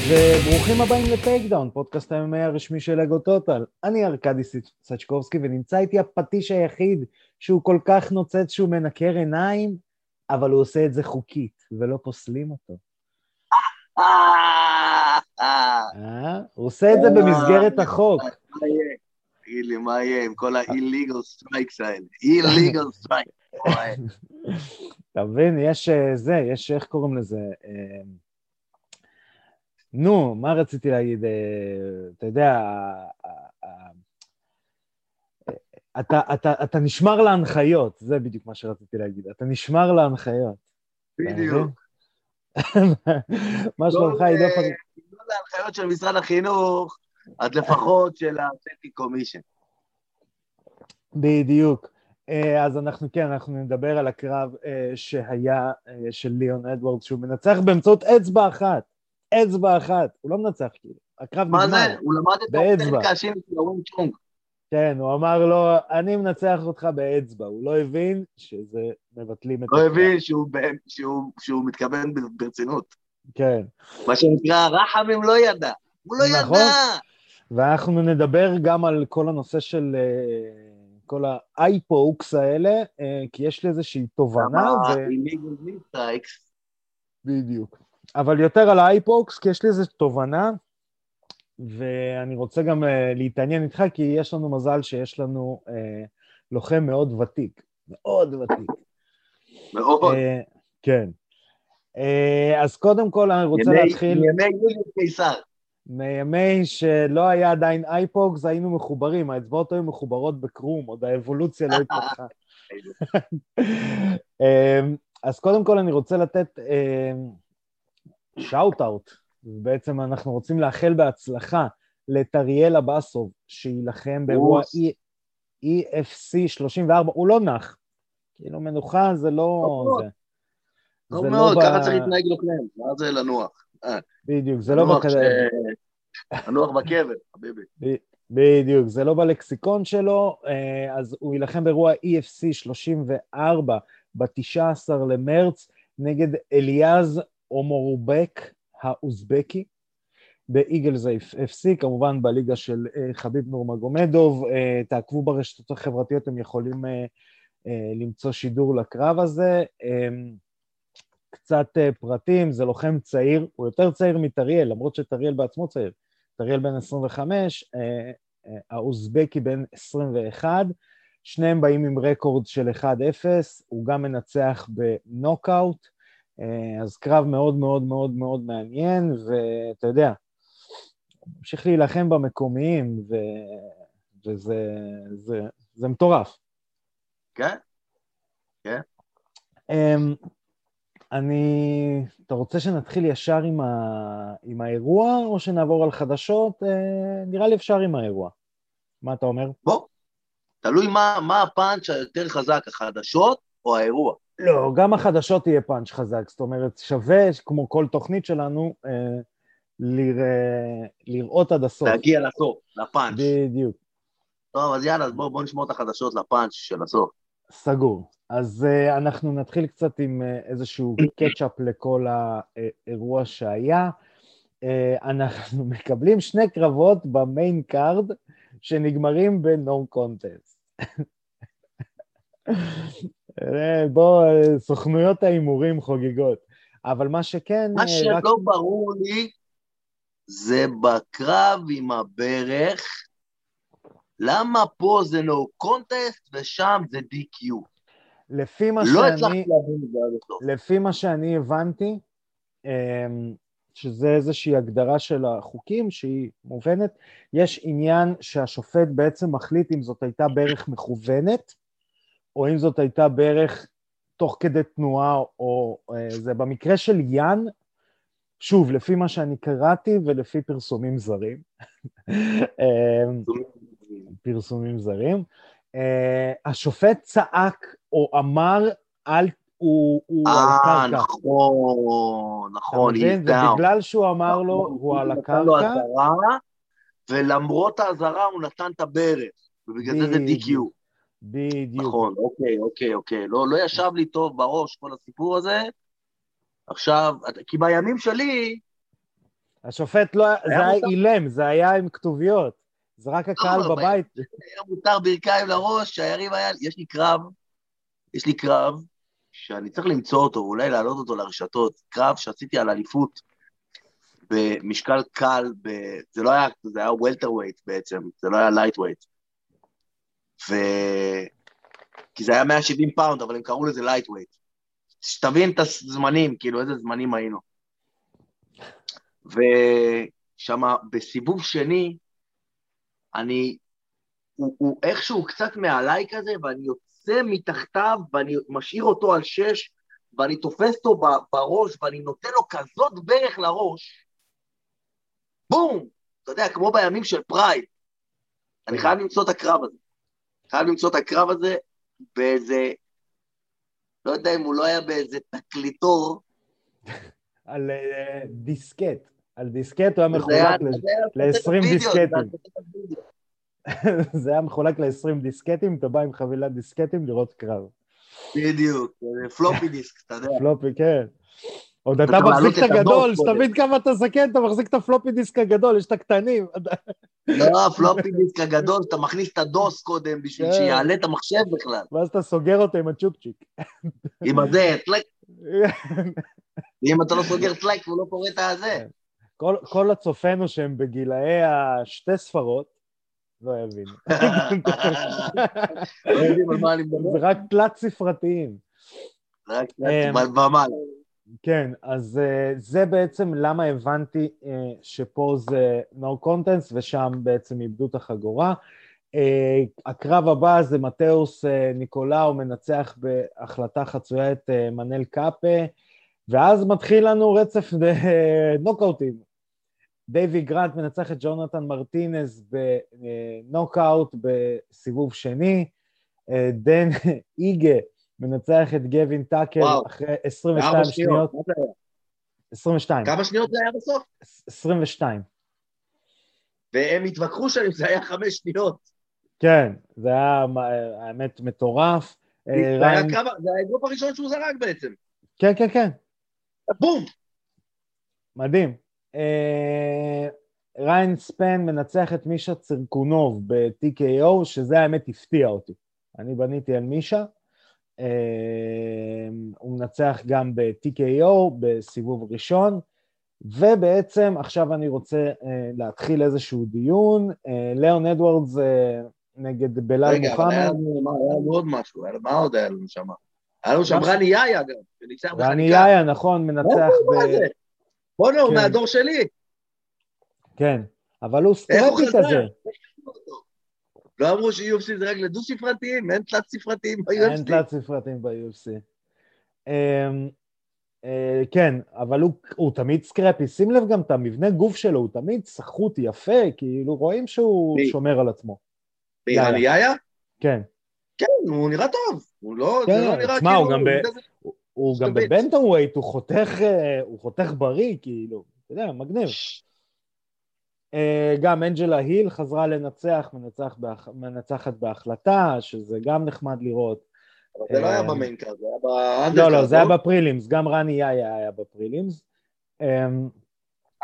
אז אה, ברוכים הבאים לטייקדאון, פודקאסט הימי הרשמי של אגו טוטל. אני ארכדי סצ'קובסקי ונמצא איתי הפטיש היחיד שהוא כל כך נוצץ שהוא מנקר עיניים, אבל הוא עושה את זה חוקית ולא פוסלים אותו. אה? הוא עושה את זה במסגרת החוק. תגיד לי, מה יהיה עם כל ה-illegal strikes האלה? illegal strikes. אתה מבין, יש אה, זה, יש, איך קוראים לזה? אה, נו, מה רציתי להגיד? אה, אתה יודע, אתה, אתה, אתה נשמר להנחיות, זה בדיוק מה שרציתי להגיד, אתה נשמר להנחיות. בדיוק. מה שלומך, עידו פריד? לא להנחיות של משרד החינוך, אז לפחות של הסטי קומישן. בדיוק. אה, אז אנחנו, כן, אנחנו נדבר על הקרב אה, שהיה של ליאון אדוארד, שהוא מנצח באמצעות אצבע אחת. אצבע אחת, הוא לא מנצח כאילו, הקרב נגמר. מה זה? הוא למד את הטכניקה השינית של הווינג צ'ונג. כן, הוא אמר לו, אני מנצח אותך באצבע, הוא לא הבין שזה מבטלים את לא הבין שהוא, שהוא, שהוא מתכוון ברצינות. כן. מה שנקרא, רחמים לא ידע, הוא לא נכון. ידע. ואנחנו נדבר גם על כל הנושא של uh, כל האייפוקס האלה, uh, כי יש לי איזושהי תובנה. ו... בדיוק. אבל יותר על האייפוקס, כי יש לי איזו תובנה, ואני רוצה גם uh, להתעניין איתך, כי יש לנו מזל שיש לנו uh, לוחם מאוד ותיק, מאוד ותיק. מאוד. Uh, כן. Uh, אז קודם כל אני רוצה ימי, להתחיל... מימי יוליוס קיסר. מימי שלא היה עדיין אייפוקס, היינו מחוברים, האצבעות היו מחוברות בקרום, עוד האבולוציה לא התפתחה. אז קודם כל אני רוצה לתת... Uh, שאוט-אאוט, ובעצם אנחנו רוצים לאחל בהצלחה לטריאל אבסוב, שיילחם באירוע EFC 34, הוא לא נח, כאילו מנוחה זה לא... זה. טוב מאוד, ככה צריך להתנהג לוחם, מה זה לנוח? אה. בדיוק, זה לא בכזה... לנוח בקבר, חביבי. בדיוק, זה לא בלקסיקון שלו, אה, אז הוא יילחם באירוע EFC 34 ב-19 למרץ נגד אליעז אומורובק האוזבקי באיגלס FC, כמובן בליגה של uh, חביב נורמגומדוב, uh, תעקבו ברשתות החברתיות, הם יכולים uh, למצוא שידור לקרב הזה. Um, קצת פרטים, זה לוחם צעיר, הוא יותר צעיר מטריאל, למרות שטריאל בעצמו צעיר. טריאל בן 25, uh, uh, האוזבקי בן 21, שניהם באים עם רקורד של 1-0, הוא גם מנצח בנוקאוט. אה, אז קרב מאוד מאוד מאוד מאוד מעניין, ואתה יודע, ממשיך להילחם במקומיים, ו... וזה זה, זה מטורף. כן, כן. Um, אני... אתה רוצה שנתחיל ישר עם, ה... עם האירוע, או שנעבור על חדשות? Uh, נראה לי אפשר עם האירוע. מה אתה אומר? בוא, תלוי מה, מה הפאנץ' היותר חזק, החדשות או האירוע. לא, גם החדשות יהיה פאנץ' חזק, זאת אומרת, שווה, כמו כל תוכנית שלנו, אה, לרא... לראות עד הסוף. להגיע לסוף, לפאנץ'. בדיוק. טוב, אז יאללה, בואו בוא נשמור את החדשות לפאנץ' של הסוף. סגור. אז uh, אנחנו נתחיל קצת עם uh, איזשהו catch-up לכל האירוע שהיה. Uh, אנחנו מקבלים שני קרבות ב main card שנגמרים no contest. אה, בוא, סוכנויות ההימורים חוגגות. אבל מה שכן... מה שלא רק... ברור לי זה בקרב עם הברך, למה פה זה no contest ושם זה DQ? לפי מה לא שאני... לא הצלחתי להבין את זה עד הסוף. לפי מה שאני הבנתי, אמ, שזה איזושהי הגדרה של החוקים שהיא מובנת, יש עניין שהשופט בעצם מחליט אם זאת הייתה ברך מכוונת, או אם זאת הייתה בערך תוך כדי תנועה, או אה, זה במקרה של יאן, שוב, לפי מה שאני קראתי ולפי פרסומים זרים, אה, פרסומים זרים, אה, השופט צעק או אמר, אל, הוא, הוא על קרקע. אה, נכון, נכון, ובגלל שהוא אמר לו, הוא על הקרקע. ולמרות האזהרה הוא נתן את הברך, ובגלל זה זה DQ. בדיוק. נכון, אוקיי, אוקיי, אוקיי. לא, לא ישב לי טוב בראש כל הסיפור הזה. עכשיו, כי בימים שלי, השופט לא, זה היה מותר. אילם, זה היה עם כתוביות. זה רק הקהל בבית. היה מותר ברכיים לראש, היריב היה... יש לי קרב, יש לי קרב שאני צריך למצוא אותו, אולי להעלות אותו לרשתות. קרב שעשיתי על אליפות במשקל קל, ב... זה לא היה, זה היה welterweight בעצם, זה לא היה lightweight. ו... כי זה היה 170 pound, אבל הם קראו לזה lightweight. שתבין את הזמנים, כאילו איזה זמנים היינו. ושם בסיבוב שני, אני, הוא, הוא איכשהו קצת מעליי כזה, ואני יוצא מתחתיו, ואני משאיר אותו על שש, ואני תופס אותו בראש, ואני נותן לו כזאת ברך לראש, בום! אתה יודע, כמו בימים של Pride. אני חייב למצוא את הקרב הזה. חייב למצוא את הקרב הזה באיזה, לא יודע אם הוא לא היה באיזה תקליטור, על אה, דיסקט. על דיסקט הוא היה מחולק ל- זה היה- ל-20 וידאו, דיסקטים. זה היה- מחולק ל-20 דיסקטים, אתה בא עם חבילת דיסקטים לראות קרב. בדיוק, פלופי דיסק, אתה יודע. פלופי, כן. עוד אתה מחזיק את הגדול. שתבין כמה אתה זקן, אתה מחזיק את הפלופי דיסק הגדול, יש את הקטנים. לא, הפלופי דיסק הגדול, שאתה מכניס את הדוס קודם בשביל כן. שיעלה את המחשב בכלל. ואז אתה סוגר אותו עם הצ'ופצ'יק. עם הזה, טלק, ואם אתה לא סוגר טלק הוא לא קורא את הזה. כל, כל הצופינו שהם בגילאי השתי ספרות, לא יבינו. לא יודעים על מה אני מדבר. זה רק תלת ספרתיים. רק אמ, במעלה. כן, אז uh, זה בעצם למה הבנתי uh, שפה זה no contents ושם בעצם איבדו את החגורה. Uh, הקרב הבא זה מתאוס uh, ניקולאו מנצח בהחלטה חצויה את uh, מנל קאפה, ואז מתחיל לנו רצף נוקאוטים. דייווי גרנט מנצח את ג'ונתן מרטינז בנוקאוט בסיבוב שני, דן איגה מנצח את גווין וואו. אחרי 22 ארבע שניות, מה זה היה? 22, כמה שניות זה היה בסוף? 22, והם התווכחו שם אם זה היה חמש שניות. כן, זה היה האמת מטורף. אה, זה היה קרב- זה האגרוף הראשון שהוא זרק בעצם. כן, כן, כן, בום! מדהים. אה, ריין ספן מנצח את מישה צירקונוב ב-TKO, שזה האמת הפתיע אותי. אני בניתי על מישה. אה, הוא מנצח גם ב-TKO בסיבוב ראשון, ובעצם עכשיו אני רוצה אה, להתחיל איזשהו דיון. אה, ליאון אדוארדס אה, נגד בלאל רגע, אבל היה מוחמד. לנו עוד משהו, מה עוד היה לנו שם? היה לנו שם. רני יאיה גם, שניצח בחניקה. רני יאיה, נכון, מנצח ב... בואנה, הוא כן. מהדור שלי. כן, אבל הוא סטרפי? כזה. לא אמרו ש-UFC זה רק לדו-ספרתיים? אין תלת-ספרתיים אין ב-UFC? תלת ספרתים ב-UFC. אמ, אה, כן, אבל הוא, הוא תמיד סקרפי, שים לב גם את המבנה גוף שלו, הוא תמיד סחוט יפה, כאילו רואים שהוא מי? שומר על עצמו. מי, יאיה? כן, כן, הוא נראה טוב. הוא לא, כן, זה לא נראה תשמע, כאילו... הוא גם ב- הוא, הוא גם שטבית. ב bantamweight, הוא חותך, אה, הוא חותך בריא, כאילו, אתה יודע, מגניב. גם אנג'לה היל חזרה לנצח, מנצח בהח... מנצחת בהחלטה, שזה גם נחמד לראות. אבל זה לא היה אה, ב main card, זה היה ב undercard. לא, לא, זה היה ב prelims, גם רני יאיה היה ב prelims. אמ,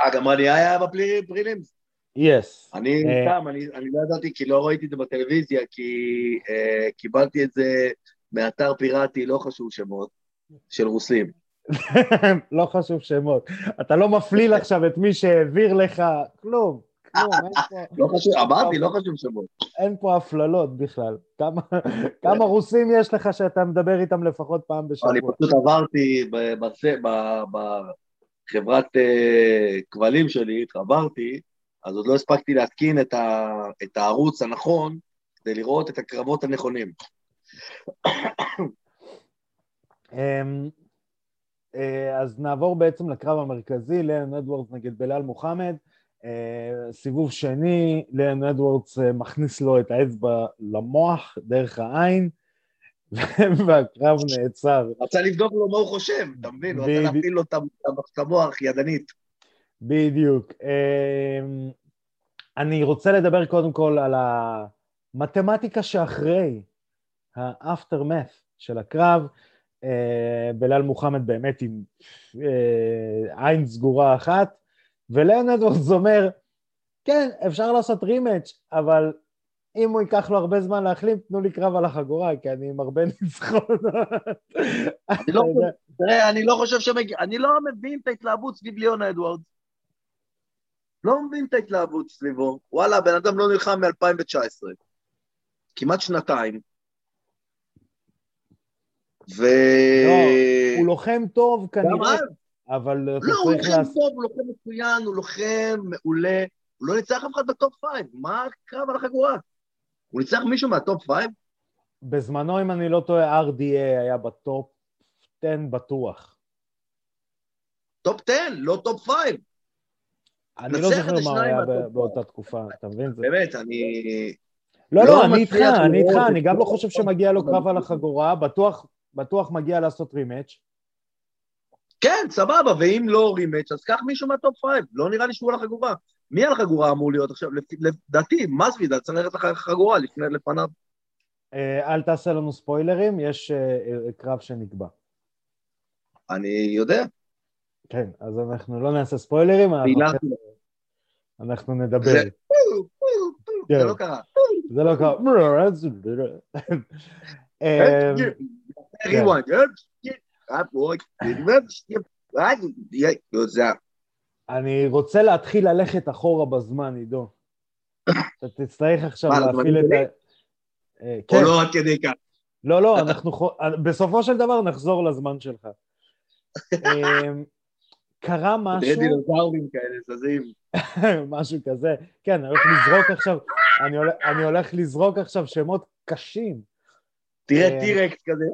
אה, גם רני יאיה היה ב prelims? יס. אני אה. סתם, אני אני לא ידעתי כי לא ראיתי את זה בטלוויזיה, כי אה, קיבלתי את זה מאתר פיראטי, לא חשוב שמות, של רוסים. לא חשוב שמות. אתה לא מפליל עכשיו את מי שהעביר לך, כלום, כלום, לא חשוב, אמרתי, לא חשוב שמות. אין פה הפללות בכלל. כמה, רוסים יש לך שאתה מדבר איתם לפחות פעם בשבוע? אני פשוט עברתי בחברת אה, כבלים שלי, התחברתי, אז עוד לא הספקתי להתקין את הערוץ הנכון כדי לראות את הקרבות הנכונים. אה, אז נעבור בעצם לקרב המרכזי, ליאון אדוורדס נגד בלאל מוחמד. אה, סיבוב שני, ליאון אדוורדס אה, מכניס לו את האצבע למוח דרך העין, והקרב נעצר. רצה לבדוק לו מה הוא חושב, אתה מבין? הוא רצה. להפעיל לו את המוח ידנית. בדיוק. אני רוצה לדבר קודם כל על המתמטיקה שאחרי, ה-aftermath של הקרב. אה, בלאל מוחמד באמת עם אה, עין סגורה אחת, ולאון אדוורדס אומר, כן, אפשר לעשות rematch, אבל אם הוא ייקח לו הרבה זמן להחלים, תנו לי קרב על החגורה, כי אני עם הרבה ניצחונות. לא, תראה, אני לא חושב שמגיע, אני לא מבין את ההתלהבות סביב ליאון אדוארדס. לא מבין את ההתלהבות סביבו. וואלה, הבן אדם לא נלחם מ-2019. כמעט שנתיים. ו... לא, הוא לוחם טוב כנראה, אבל לא, הוא לוחם טוב, הוא לוחם מצוין, הוא לוחם מעולה. הוא לא ניצח אף אחד ב top five, מה הקרב על החגורה? הוא ניצח מישהו מה top five? בזמנו, אם אני לא טועה, RDA היה ב top 10 בטוח. top 10, לא top five. אני לא זוכר מה היה באותה תקופה, אתה מבין? באמת, אני... לא, לא, אני איתך, אני איתך, אני גם לא חושב שמגיע לו קרב על החגורה, בטוח מגיע לעשות rematch. כן, סבבה, ואם לא rematch, אז קח מישהו מה top five, לא נראה לי שהוא על החגורה. מי על החגורה אמור להיות עכשיו? לדעתי, מסוידה צריך ללכת לחגורה לפני, לפניו. אה, אל תעשה לנו ספוילרים, יש אה, אה, קרב שנקבע. אני יודע. כן, אז אנחנו לא נעשה ספוילרים, אנחנו נדבר. זה כן. לא קרה. זה לא קרה. אני רוצה להתחיל ללכת אחורה בזמן, עידו. אתה תצטרך עכשיו להפעיל את ה... אה, או כן. לא עד כדי כך. לא, לא, אנחנו... בסופו של דבר נחזור לזמן שלך. אמ, קרה משהו... זה דינוזאורים כאלה זזים. משהו כזה. כן, אני הולך לזרוק עכשיו, אני הולך, אני הולך לזרוק עכשיו שמות קשים. תראה אמ, טירקס כזה.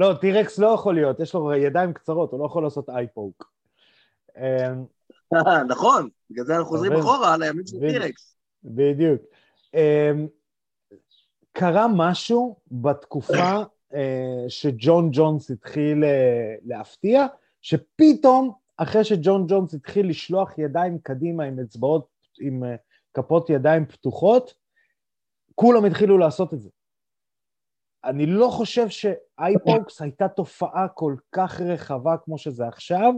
לא, טירקס לא יכול להיות, יש לו ידיים קצרות, הוא לא יכול לעשות אייפוק. אמ, נכון, בגלל זה אנחנו חוזרים אחורה לימים של טירקס. בדיוק. אמ, קרה משהו בתקופה אה, שג'ון ג'ונס התחיל אה, להפתיע, שפתאום, אחרי שג'ון ג'ונס התחיל לשלוח ידיים קדימה עם אצבעות, עם אה, כפות ידיים פתוחות, כולם התחילו לעשות את זה. אני לא חושב שאייפוקס הייתה תופעה כל כך רחבה כמו שזה עכשיו,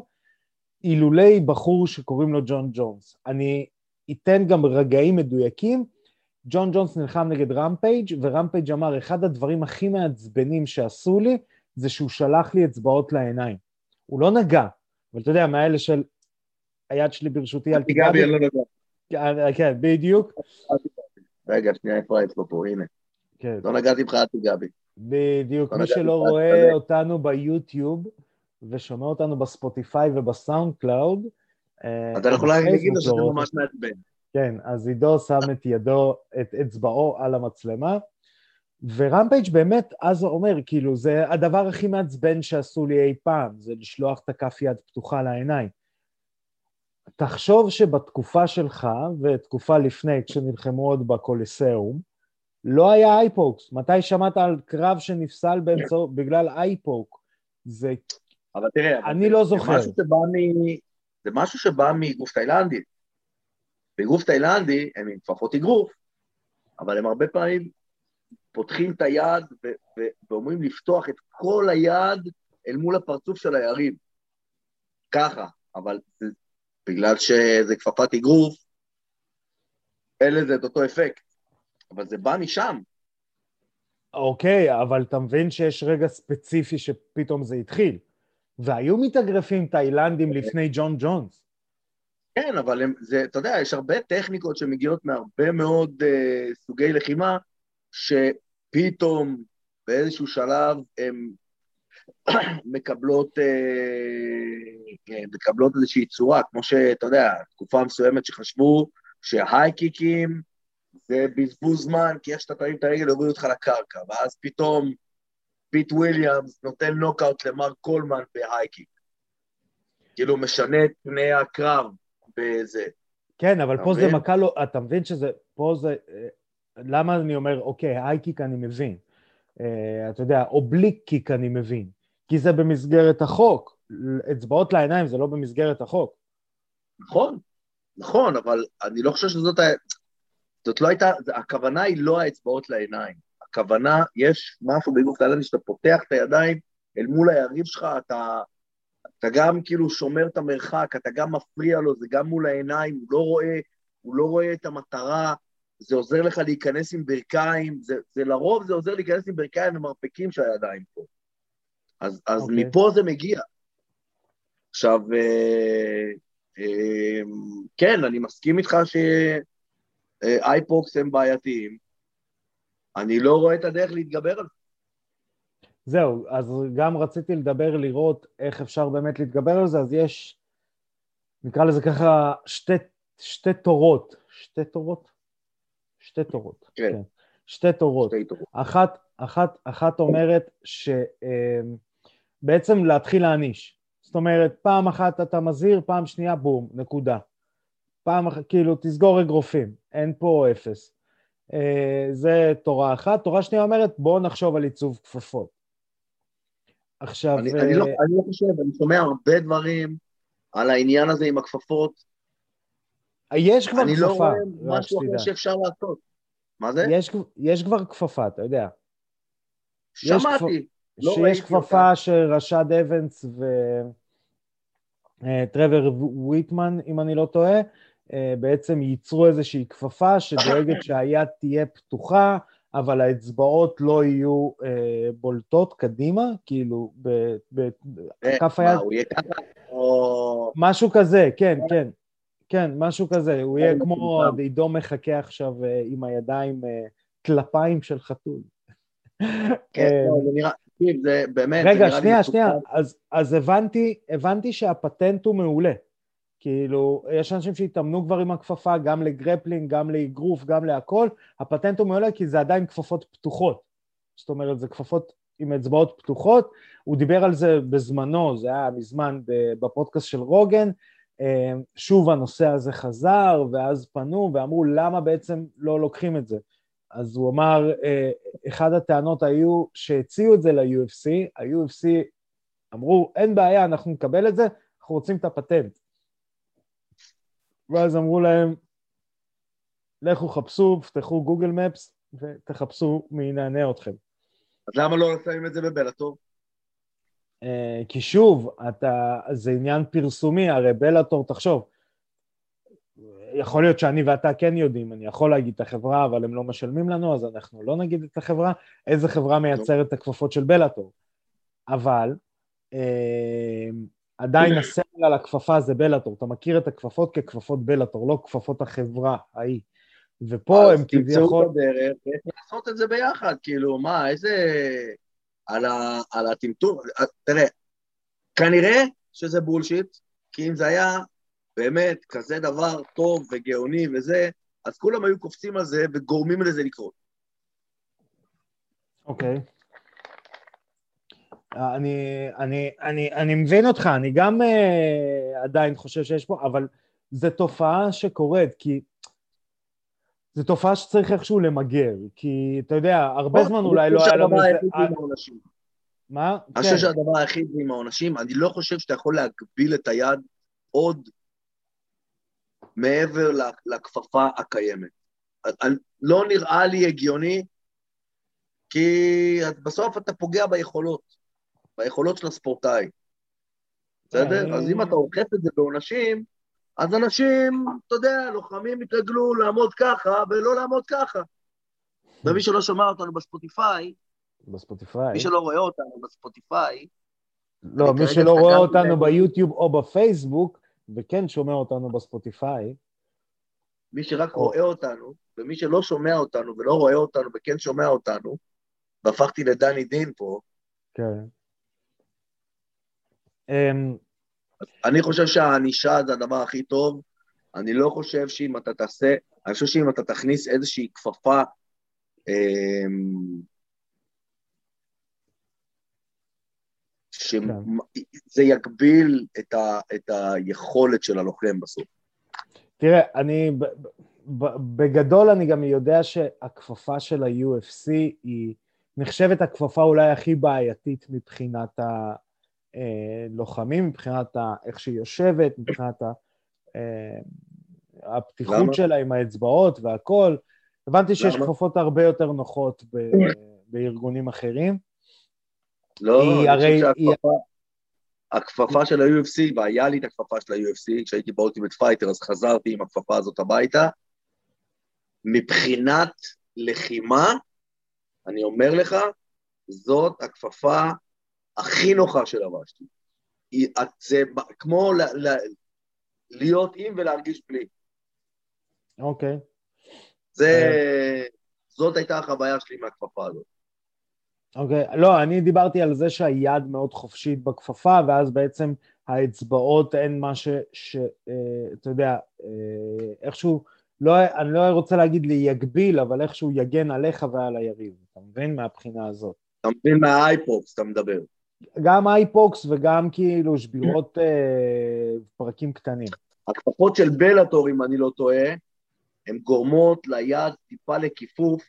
אילולי בחור שקוראים לו ג'ון ג'ונס. אני אתן גם רגעים מדויקים. ג'ון ג'ונס נלחם נגד רמפייג' ורמפייג' אמר, אחד הדברים הכי מעצבנים שעשו לי, זה שהוא שלח לי אצבעות לעיניים. הוא לא נגע, אבל אתה יודע, מהאלה של היד שלי ברשותי, אל תיגע בי. לא כן, כן, בדיוק. רגע, שנייה, איפה האצבע פה? הנה. כן. לא נגעתי בך, אל תיגע בי. בדיוק, לא מי שלא רואה אותנו ביוטיוב, ושומע אותנו בספוטיפיי ובסאונד קלאוד. אה, אתה יכול להגיד לו שזה ממש מעצבן. כן, אז עידו שם את ידו, את אצבעו על המצלמה, ורמפייג' באמת אז אומר, כאילו, זה הדבר הכי מעצבן שעשו לי אי פעם, זה לשלוח את הכף יד פתוחה לעיניים. תחשוב שבתקופה שלך, ותקופה לפני, כשנלחמו עוד בקוליסאום, לא היה אייפוקס. מתי שמעת על קרב שנפסל באמצעות, בגלל אייפוק? זה אבל תראה, אני לא זוכר. זה משהו מ... זה משהו שבא מגוף תאילנדי. בגוף תאילנדי הם עם כפפות אגרוף, אבל הם הרבה פעמים פותחים את היד ו- ו- ואומרים לפתוח את כל היד אל מול הפרצוף של היריב. ככה, אבל בגלל שזה כפפת אגרוף, אין לזה את אותו אפקט. אבל זה בא משם. אוקיי, אבל אתה מבין שיש רגע ספציפי שפתאום זה התחיל. והיו מתאגרפים תאילנדים לפני ג'ון ג'ונס. כן, אבל הם, זה, אתה יודע, יש הרבה טכניקות שמגיעות מהרבה מאוד uh, סוגי לחימה, שפתאום באיזשהו שלב הן מקבלות, uh, מקבלות איזושהי צורה, כמו שאתה יודע, תקופה מסוימת שחשבו ש high kick-ים זה בזבוז זמן, כי איך שאתה תרים את הרגל יורידו אותך לקרקע, ואז פתאום פיט וויליאמס נותן נוקאוט למרק קולמן בהייקינג. כאילו משנה את פני הקרב בזה. כן, אבל פה זה מכה לו, אתה מבין שזה, פה זה, אה, למה אני אומר, אוקיי, הייקיק אני מבין. אה, אתה יודע, אובליק אני מבין. כי זה במסגרת החוק. אצבעות לעיניים זה לא במסגרת החוק. נכון, נכון, אבל אני לא חושב שזאת ה... זאת לא הייתה, הכוונה היא לא האצבעות לעיניים. הכוונה, יש משהו בגוף תאילנדי שאתה פותח את הידיים אל מול היריב שלך, אתה, אתה גם כאילו שומר את המרחק, אתה גם מפריע לו, זה גם מול העיניים, הוא לא רואה, הוא לא רואה את המטרה, זה עוזר לך להיכנס עם ברכיים, זה, זה לרוב זה עוזר להיכנס עם ברכיים ומרפקים של הידיים פה. אז, אז okay. אוקיי. מפה זה מגיע. עכשיו, אה, אה, כן, אני מסכים איתך שאייפוקס הם בעייתיים, אני לא רואה את הדרך להתגבר על זה. זהו, אז גם רציתי לדבר, לראות איך אפשר באמת להתגבר על זה, אז יש, נקרא לזה ככה, שתי, שתי תורות, שתי תורות? שתי תורות, כן. כן. שתי תורות. שתי תורות. אחת, אחת, אחת אומרת שבעצם אמ, להתחיל להעניש. זאת אומרת, פעם אחת אתה מזהיר, פעם שנייה, בום, נקודה. פעם אחת, כאילו, תסגור אגרופים, אין פה אפס. אה, זה תורה אחת. תורה שנייה אומרת, בואו נחשוב על עיצוב כפפות. עכשיו... אני, אני, לא, אה, אני לא חושב, אני שומע הרבה דברים על העניין הזה עם הכפפות. יש כבר אני כפפה, אני לא רואה משהו אחר שאפשר לעשות. מה זה? יש, יש כבר כפפה, אתה יודע. שמעתי. לא שיש כפפה אותה. שרשד אבנס וטרוור אה, וויטמן, אם אני לא טועה, אה, בעצם ייצרו איזושהי כפפה שדואגת שהיד תהיה פתוחה, אבל האצבעות לא יהיו אה, בולטות קדימה, כאילו, בכף היד. מה, הוא יהיה ככה? או... משהו כזה, כן, כן. כן, משהו כזה, הוא יהיה כמו עידו מחכה עכשיו אה, עם הידיים, טלפיים אה, של חתול. כן, זה נראה, זה באמת, רגע, שנייה, שנייה, אז, הבנתי שהפטנט הוא מעולה. כאילו, יש אנשים שהתאמנו כבר עם הכפפה, גם לגרפלינג, גם לאגרוף, גם להכל, הפטנט הוא מעולה כי זה עדיין כפפות פתוחות. זאת אומרת, זה כפפות עם אצבעות פתוחות, הוא דיבר על זה בזמנו, זה היה מזמן בפודקאסט של רוגן, אה, שוב הנושא הזה חזר, ואז פנו ואמרו למה בעצם לא לוקחים את זה. אז הוא אמר, אה, אחד הטענות היו שהציעו את זה ל-UFC, ה-UFC אמרו, אין בעיה, אנחנו נקבל את זה, אנחנו רוצים את הפטנט. ואז אמרו להם, לכו חפשו, פתחו גוגל מפס ותחפשו מי ינענע אתכם. אז למה לא שמים את זה בבלאטור? אה, כי שוב, אתה, זה עניין פרסומי, הרי בלאטור, תחשוב, יכול להיות שאני ואתה כן יודעים, אני יכול להגיד את החברה, אבל הם לא משלמים לנו, אז אנחנו לא נגיד את החברה, איזה חברה מייצרת את הכפפות של בלאטור. אבל אה, עדיין הסמל על הכפפה זה בלאטור, אתה מכיר את הכפפות ככפפות בלאטור, לא כפפות החברה ההיא. ופה הם כביכול... אז תמצאו את הדרך, לעשות את זה ביחד, כאילו, מה, איזה... על, ה... על הטמטום, תראה, כנראה שזה בולשיט, כי אם זה היה באמת כזה דבר טוב וגאוני וזה, אז כולם היו קופצים על זה וגורמים לזה לקרות. אוקיי. Okay. אני, אני, אני, אני מבין אותך, אני גם uh, עדיין חושב שיש פה, אבל זו תופעה שקורית, כי זו תופעה שצריך איכשהו למגר, כי אתה יודע, הרבה זמן אולי לא היה לנו... מה? אני חושב כן. שהדבר היחיד עם העונשים, אני לא חושב שאתה יכול להגביל את היד עוד מעבר לכפפה הקיימת. לא נראה לי הגיוני, כי בסוף אתה פוגע ביכולות. ביכולות של הספורטאי. בסדר? אז אם אתה אוכף את זה בעונשים, אז אנשים, אתה יודע, לוחמים יתרגלו לעמוד ככה ולא לעמוד ככה. ומי שלא שומע אותנו בספוטיפיי, בספוטיפיי. מי שלא רואה אותנו בספוטיפיי, לא, מי שלא רואה אותנו ביוטיוב או בפייסבוק, וכן שומע אותנו בספוטיפיי. מי שרק רואה אותנו, ומי שלא שומע אותנו ולא רואה אותנו וכן שומע אותנו, והפכתי לדני דין פה, כן. אמ, אני חושב שהענישה זה הדבר הכי טוב. אני לא חושב שאם אתה תעשה, אני חושב שאם אתה תכניס איזושהי כפפה, אמ, שזה כן. יגביל את, ה, את היכולת של הלוחם בסוף. תראה, אני, בגדול אני גם יודע שהכפפה של ה-UFC היא נחשבת הכפפה אולי הכי בעייתית מבחינת ה... אה, לוחמים, מבחינת איך שהיא יושבת, מבחינת אה, הפתיחות למה? שלה עם האצבעות והכל. הבנתי שיש כפפות הרבה יותר נוחות ב- בארגונים אחרים. לא, אני הרי... חושב שהכפפה... הכפפה של ה-UFC, והיה לי את הכפפה של ה-UFC, כשהייתי ב Ultimate Fighter, אז חזרתי עם הכפפה הזאת הביתה. מבחינת לחימה, אני אומר לך, זאת הכפפה הכי נוחה שלבשתי. זה כמו ל, ל, להיות עם ולהרגיש בלי. אוקיי. זה, זאת הייתה החוויה שלי מהכפפה הזאת. אוקיי, okay. לא, אני דיברתי על זה שהיד מאוד חופשית בכפפה, ואז בעצם האצבעות אין מה ש... ש אה, אתה יודע, אה, איכשהו, לא, אני לא רוצה להגיד לי יגביל, אבל איכשהו יגן עליך ועל היריב, אתה מבין? מהבחינה הזאת. אתה מבין מהאייפוקס, אתה מדבר. גם אייפוקס וגם כאילו שבירות אה, פרקים קטנים. הכפפות של בלאטור, אם אני לא טועה, הן גורמות ליד טיפה לכיפוף,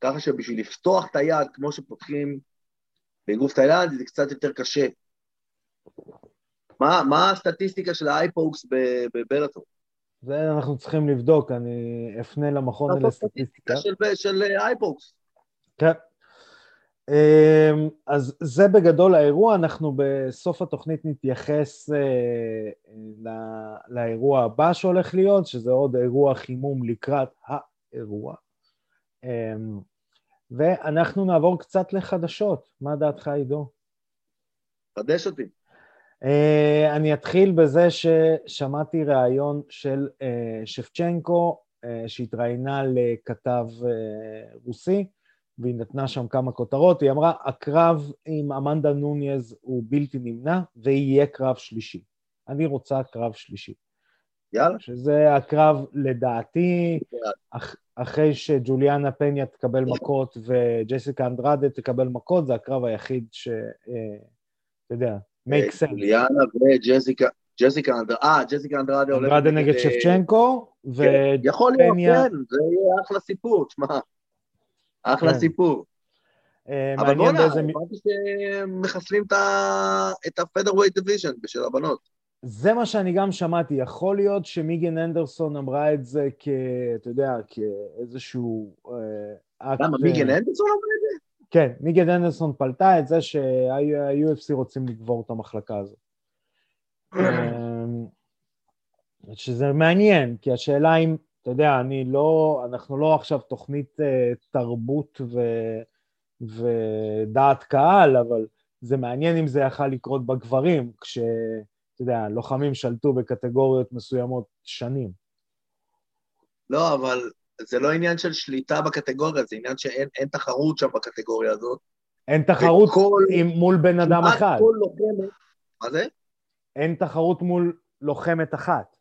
ככה שבשביל לפתוח את היד, כמו שפותחים באגרוף היד, זה קצת יותר קשה. מה, מה הסטטיסטיקה של האייפוקס בבלאטור? זה אנחנו צריכים לבדוק, אני אפנה למכון לסטטיסטיקה. של, של אייפוקס. כן. אמ, אז זה בגדול האירוע, אנחנו בסוף התוכנית נתייחס אה, לאירוע הבא שהולך להיות, שזה עוד אירוע חימום לקראת האירוע. אמ, ואנחנו נעבור קצת לחדשות. מה דעתך, עידו? חדש אותי. אה, אני אתחיל בזה ששמעתי ראיון של אה, שפצ'נקו, שהתראיינה לכתב רוסי, והיא נתנה שם כמה כותרות, היא אמרה, הקרב עם אמנדה נוניז הוא בלתי נמנע, ויהיה קרב שלישי. אני רוצה קרב שלישי. יאללה. שזה הקרב, לדעתי, אח, אחרי שג'וליאנה פניה תקבל מכות וג'סיקה אנדרדה תקבל מכות, זה הקרב היחיד ש... אה, אתה יודע, make sense. ג'וליאנה וג'סיקה... ג'סיקה אנדרדה, אה, ג'סיקה אנדרדה הולכת... אנדרדה נגד שפצ'נקו, ופניה... יכול להיות, כן, זה יהיה אחלה סיפור, תשמע. אחלה כן. סיפור. אה, אבל בוא'נה, הבנתי שמחסלים את ה-Featherweight Division בשביל הבנות. זה מה שאני גם שמעתי, יכול להיות שמיגן אנדרסון אמרה את זה כ... אתה יודע, כאיזשהו אה, אקט... למה, מיגן אנדרסון אמרה את זה? כן, מיגן אנדרסון פלטה את זה שה-UFC רוצים לגבור את המחלקה הזאת. אמ, שזה מעניין, כי השאלה אם אתה יודע, אני לא, אנחנו לא עכשיו תוכנית uh, תרבות ו, ודעת קהל, אבל זה מעניין אם זה יכל לקרות בגברים, כשאתה יודע, לוחמים שלטו בקטגוריות מסוימות שנים. לא, אבל זה לא עניין של שליטה בקטגוריה, זה עניין שאין תחרות שם בקטגוריה הזאת. אין תחרות וכל, עם, מול בן אדם אחד. כל לוחמת, מה זה? אין תחרות מול לוחמת אחת.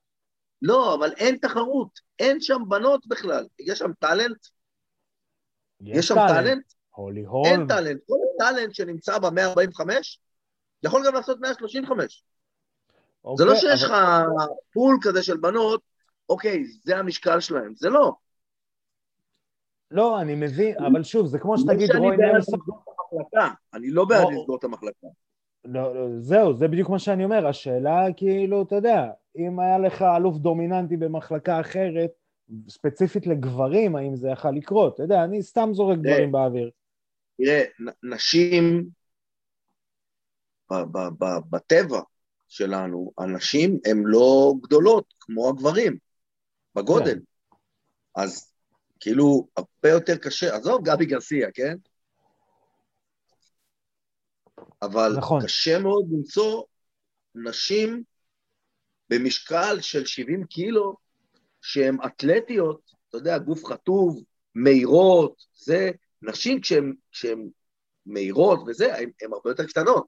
לא, אבל אין תחרות, אין שם בנות בכלל. יש שם טאלנט? יש, יש שם talent? הולי הול. אין talent. כל talent שנמצא ב-145 יכול גם לעשות 135. אוקיי, זה לא שיש לך אבל... pool כזה של בנות, אוקיי, זה המשקל שלהם, זה לא. לא, אני מבין, אבל שוב, זה כמו שתגיד רוי נלסון. אני לא בעד לסגור את המחלקה. לא, לא, זהו, זה בדיוק מה שאני אומר, השאלה כאילו, אתה יודע, אם היה לך אלוף דומיננטי במחלקה אחרת, ספציפית לגברים, האם זה יכול לקרות? אתה יודע, אני סתם זורק דברים באוויר. תראה, נשים בטבע שלנו, הנשים הן לא גדולות כמו הגברים, בגודל. כן. אז כאילו, הרבה יותר קשה, עזוב גבי גרסיה, כן? אבל נכון. קשה מאוד למצוא נשים במשקל של 70 קילו שהן אתלטיות, אתה יודע, גוף חטוב, מהירות, זה, נשים כשהן מהירות וזה, הן הרבה יותר קטנות.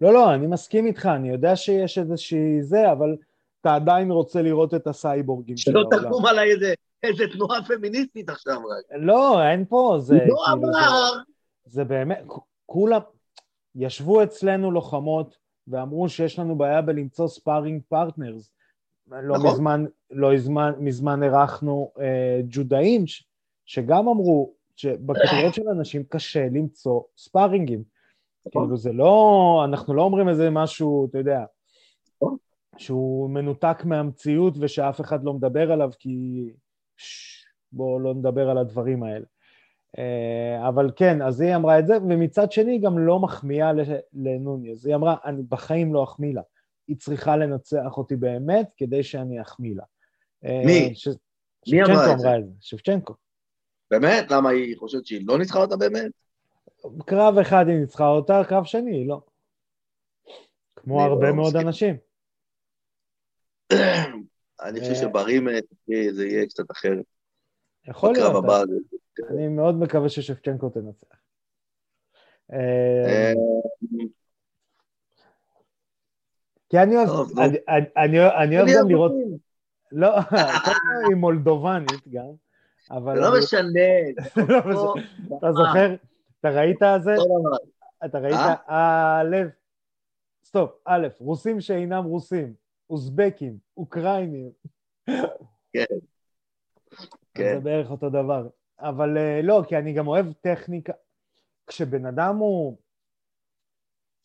לא, לא, אני מסכים איתך, אני יודע שיש איזושהי זה, אבל אתה עדיין רוצה לראות את הסייבורגים של העולם. שלא תקום עליי איזה, איזה תנועה פמיניסטית עכשיו רק. לא, אין פה, זה... לא כאילו, אמר! זה, זה באמת, כולם, ישבו אצלנו לוחמות ואמרו שיש לנו בעיה בלמצוא sparring partners. לא נכון. מזמן, לא מזמן, מזמן אירחנו אה, ג'ודאים ש, שגם אמרו שבקטגוריות של נשים קשה למצוא sparring-ים. נכון. כאילו זה לא, אנחנו לא אומרים איזה משהו, אתה יודע, נכון. שהוא מנותק מהמציאות ושאף אחד לא מדבר עליו כי... בואו לא נדבר על הדברים האלה. אה, אבל כן, אז היא אמרה את זה, ומצד שני היא גם לא מחמיאה לנוניז. היא אמרה, אני בחיים לא אחמיא לה. היא צריכה לנצח אותי באמת כדי שאני אחמיא לה. אה, מי? ש... מי אמרה את זה? אמרה את זה, שבצ'נקו. באמת? למה היא חושבת שהיא לא ניצחה אותה באמת? קרב אחד היא ניצחה אותה, קרב שני היא לא. כמו הרבה לא מאוד מסכים. אנשים. אני חושב שברימת זה יהיה קצת אחרת. יכול להיות. בקרב הבא. אני מאוד מקווה ששפצ'נקו תנצח. אה, כי אני אוהב גם לראות... לא, היא מולדובנית גם, אבל... זה לא משנה. לא אתה זוכר? אתה ראית את זה? אתה ראית? הלב. אה? סטופ, א', רוסים שאינם רוסים, אוזבקים, אוקראינים. כן. כן. זה בערך אותו דבר. אבל אה, לא, כי אני גם אוהב טכניקה. כשבן אדם הוא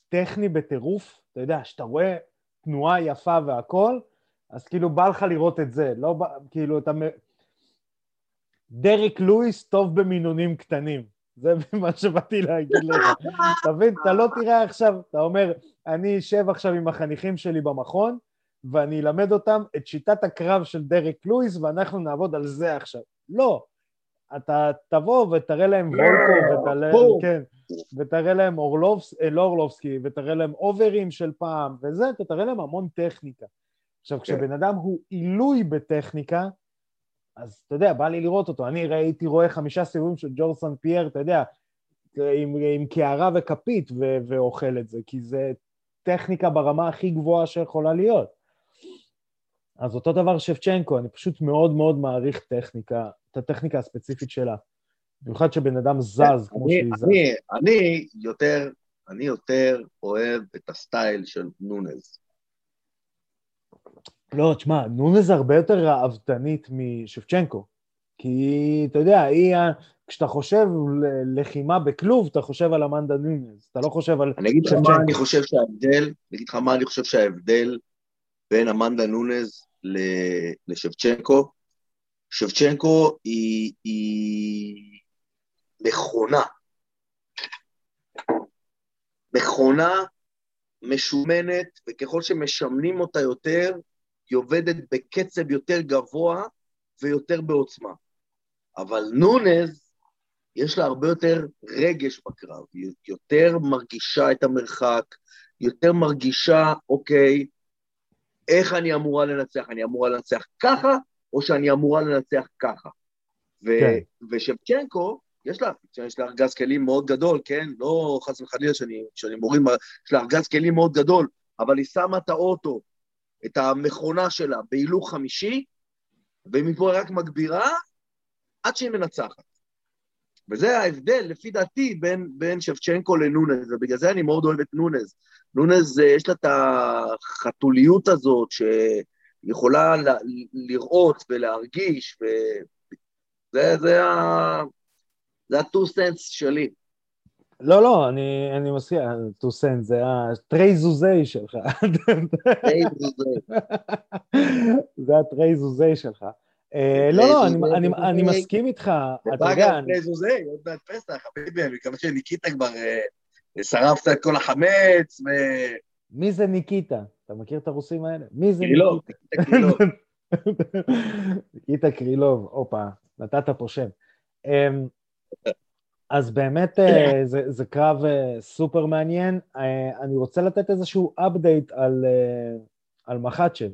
טכני בטירוף, אתה יודע, כשאתה רואה תנועה יפה והכל, אז כאילו בא לך לראות את זה, לא בא, כאילו אתה... דרק לואיס טוב במינונים קטנים, זה מה שבאתי להגיד לך. אתה מבין, אתה לא תראה עכשיו, אתה אומר, אני אשב עכשיו עם החניכים שלי במכון, ואני אלמד אותם את שיטת הקרב של דרק לואיס, ואנחנו נעבוד על זה עכשיו. לא, אתה תבוא ותראה להם וולקו, ותראה, כן, ותראה להם אורלובס, אה, לא אורלובסקי, ותראה להם אוברים של פעם, וזה, אתה תראה להם המון טכניקה. עכשיו, כן. כשבן אדם הוא עילוי בטכניקה, אז אתה יודע, בא לי לראות אותו. אני ראיתי רואה חמישה סיבובים של ג'ורסון פייר, אתה יודע, עם, עם קערה וכפית ו- ואוכל את זה, כי זה טכניקה ברמה הכי גבוהה שיכולה להיות. אז אותו דבר שבצ'נקו, אני פשוט מאוד מאוד מעריך טכניקה, את הטכניקה הספציפית שלה. במיוחד שבן אדם זז כמו שהיא זז. אני, אני יותר, אני יותר אוהב את הסטייל של נונז. לא, תשמע, נונז הרבה יותר ראוותנית משבצ'נקו. כי, אתה יודע, היא, כשאתה חושב לחימה בכלוב, אתה חושב על אמנדה נונז, אתה לא חושב על... אני אגיד לך מה אני חושב שההבדל, אני אגיד לך מה אני חושב שההבדל בין אמנדה נונז לשבצ'נקו. שבצ'נקו היא, היא מכונה. מכונה משומנת, וככל שמשמנים אותה יותר, היא עובדת בקצב יותר גבוה ויותר בעוצמה. אבל נונז, יש לה הרבה יותר רגש בקרב, היא יותר מרגישה את המרחק, יותר מרגישה, אוקיי, איך אני אמורה לנצח? אני אמורה לנצח ככה, או שאני אמורה לנצח ככה? ו- כן. ושבצ'נקו, יש לה, יש לה ארגז כלים מאוד גדול, כן? לא חס וחלילה שאני, שאני מורים, יש לה ארגז כלים מאוד גדול, אבל היא שמה את האוטו, את המכונה שלה, בהילוך חמישי, ומפה היא רק מגבירה עד שהיא מנצחת. וזה ההבדל, לפי דעתי, בין, בין שבצ'נקו לנונז, ובגלל זה אני מאוד אוהב את נונז. נונז, אה, יש לה את החתוליות הזאת שיכולה לראות ולהרגיש, וזה זה ה... זה ה-two sense שלי. לא, לא, אני, אני מסכים, two sense, זה הטרי זוזי שלך. טרי זוזי. זה הטרי זוזי שלך. אה, לא, לא, אני מסכים איתך, אתה יודע... טרי זוזי, עוד מעט פסח, חביבי, אני מקווה שניקיטה כבר אה, שרפת את כל החמץ, ו... מי זה ניקיטה? אתה מכיר את הרוסים האלה? מי זה קרילוב, ניקיטה? ניקיטה קרילוב, הופה, נתת פה שם. אמ, אז באמת אה, זה, זה קרב אה, סופר מעניין. אה, אני רוצה לתת איזשהו אפדייט על, על מחצ'ב.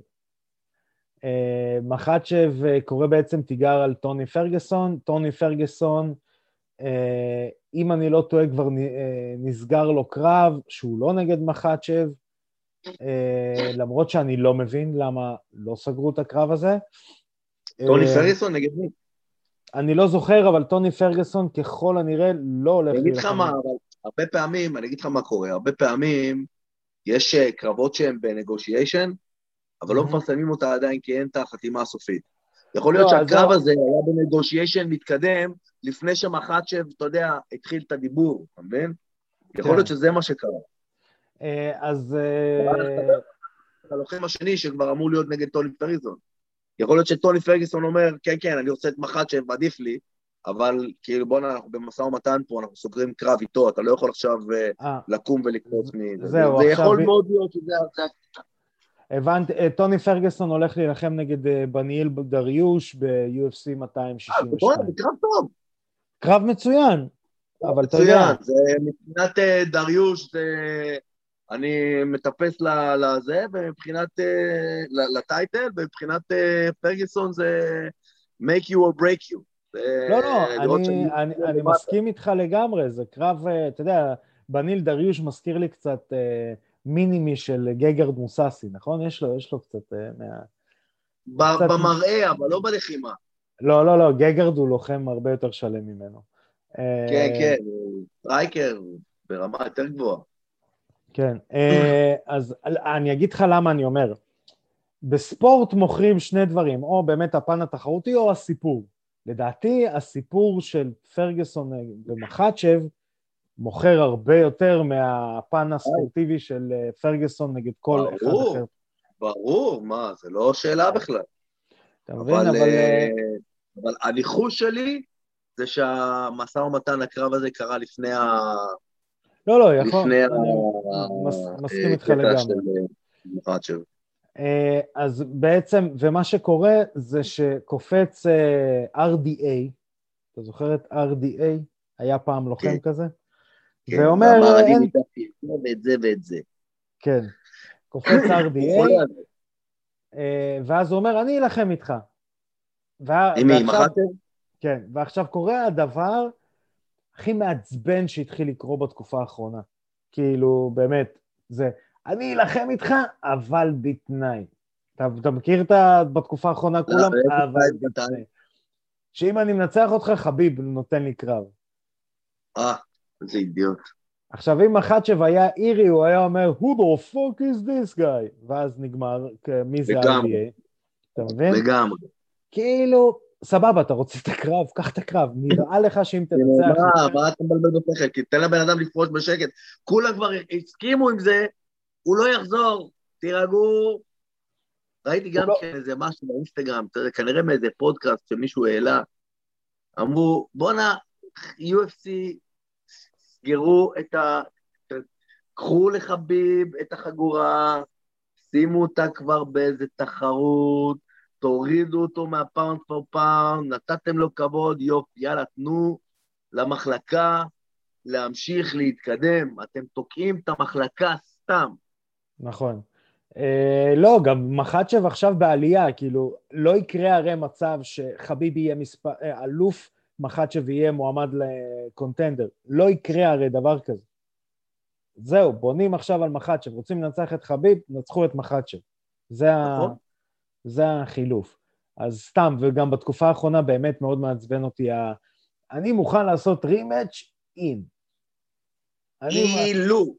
מחצ'ב קורא בעצם תיגר על טוני פרגסון. טוני פרגסון אם אני לא טועה, כבר נסגר לו קרב שהוא לא נגד מחצ'ב, למרות שאני לא מבין למה לא סגרו את הקרב הזה. טוני אה, פרגסון נגד מי? אני לא זוכר, אבל טוני פרגסון ככל הנראה לא הולך... אני אגיד לך מה, אבל הרבה פעמים, אני אגיד לך מה קורה, הרבה פעמים יש קרבות שהן בנגושיישן, אבל לא מפרסמים אותה עדיין כי אין את החתימה הסופית. יכול להיות לא, שהקרב הזה היה בנגושיישן מתקדם, לפני שמחצ'ב, אתה יודע, התחיל את הדיבור, אתה מבין? יכול להיות כן. שזה מה שקרה. אה, אז... אה, הלוחם השני שכבר אמור להיות נגד טוני פריזון. יכול להיות שטוני פרגוסון אומר, כן, כן, אני רוצה את מחצ'ב, עדיף לי, אבל כאילו בוא'נה, אנחנו במשא ומתן פה, אנחנו סוגרים קרב איתו, אתה לא יכול עכשיו אה, אה, לקום ולקפוץ מזה. זהו, זה יכול מאוד להיות שזה... זה- הבנתי, אה, טוני פרגוסון הולך להילחם נגד אה, בניאל דריוש ב-UFC אה, 262. בוא'נה, זה קרב טוב. קרב מצוין, אבל אתה יודע, מצוין, זה מבחינת אה, דריוש זה... אני מטפס לזה, ומבחינת... אה, לטייטל, ומבחינת אה, פרגוסון זה make you or break you. לא, לא, אני, שאני- אני, אני מסכים איתך לגמרי, זה קרב, אה, אתה יודע, בניל דריוש מזכיר לי קצת אה, מינימי של גגרד מוססי, נכון? יש לו, יש לו קצת אה, מה... קצת- במראה, אבל לא בלחימה. לא, לא, לא, גגרד הוא לוחם הרבה יותר שלם ממנו. אה, כן, כן, הוא striker הוא ברמה יותר גבוהה. כן, אה, אז אני אגיד לך למה אני אומר. בספורט מוכרים שני דברים, או באמת הפן התחרותי או הסיפור. לדעתי הסיפור של פרגוסון ומחצ'ב מוכר הרבה יותר מהפן הספורטיבי של אה, פרגוסון נגד כל אחד ברור. אחר. ברור, מה, זה לא שאלה בכלל. אתה מבין? אבל, אבל... אה, אה, אבל הניחוש שלי זה שהמשא ומתן, הקרב הזה קרה לפני ה... לא, לא, יכול... לפני ה... אני מס- מסכים אה, איתך לגמרי. אה. אה, אז בעצם, ומה שקורה זה שקופץ אה, RDA, אתה זוכר את RDA? היה פעם לוחם כן. כזה? כן, ואומר, ואמר, אני ניתחתי את זה ואת זה ואת זה. כן, קופץ RDA. אה, ואז הוא אומר, אני אלחם איתך. עם מי, עם? כן, ועכשיו קורה הדבר הכי מעצבן שהתחיל לקרות בתקופה האחרונה. כאילו, באמת, זה, אני אלחם איתך, אבל בתנאי. אתה, אתה מכיר את ה... בתקופה האחרונה כולם, איזה אבל תנאי, בתנאי? שאם אני מנצח אותך, חביב נותן לי קרב. אה, איזה אידיוט. עכשיו, אם מחצ'ב היה אירי, הוא היה אומר, who the fuck is this guy? ואז נגמר, מי זה. RDA? אתה מבין? לגמרי. כאילו, סבבה, אתה רוצה את הקרב, קח את הקרב. נראה לך שאם תנצח... מה, מה אתה מבלבל בשכל? תיתן לבן אדם לפרוש בשקט. כולם כבר הסכימו עם זה, הוא לא יחזור, תירגעו. ראיתי גם לא. כן איזה משהו באינסטגרם, כנראה מאיזה פודקאסט שמישהו העלה, אמרו, בואנה, UFC, סגרו את ה... קחו לחביב את החגורה, שימו אותה כבר באיזה תחרות, תורידו אותו מה pound for pound, נתתם לו כבוד, יופי, יאללה, תנו למחלקה להמשיך להתקדם. אתם תוקעים את המחלקה סתם. נכון. אה, לא, גם מחצ'ב עכשיו בעלייה, כאילו, לא יקרה הרי מצב שחביב יהיה מספר, אה, אלוף מחצ'ב יהיה מועמד לקונטנדר. לא יקרה הרי דבר כזה. זהו, בונים עכשיו על מחצ'ב, רוצים לנצח את חביב, נצחו את מחצ'ב. זה, ה... זה החילוף. אז סתם, וגם בתקופה האחרונה באמת מאוד מעצבן אותי ה... אני מוכן לעשות רימץ' עם. אני- אילו. עכשיו,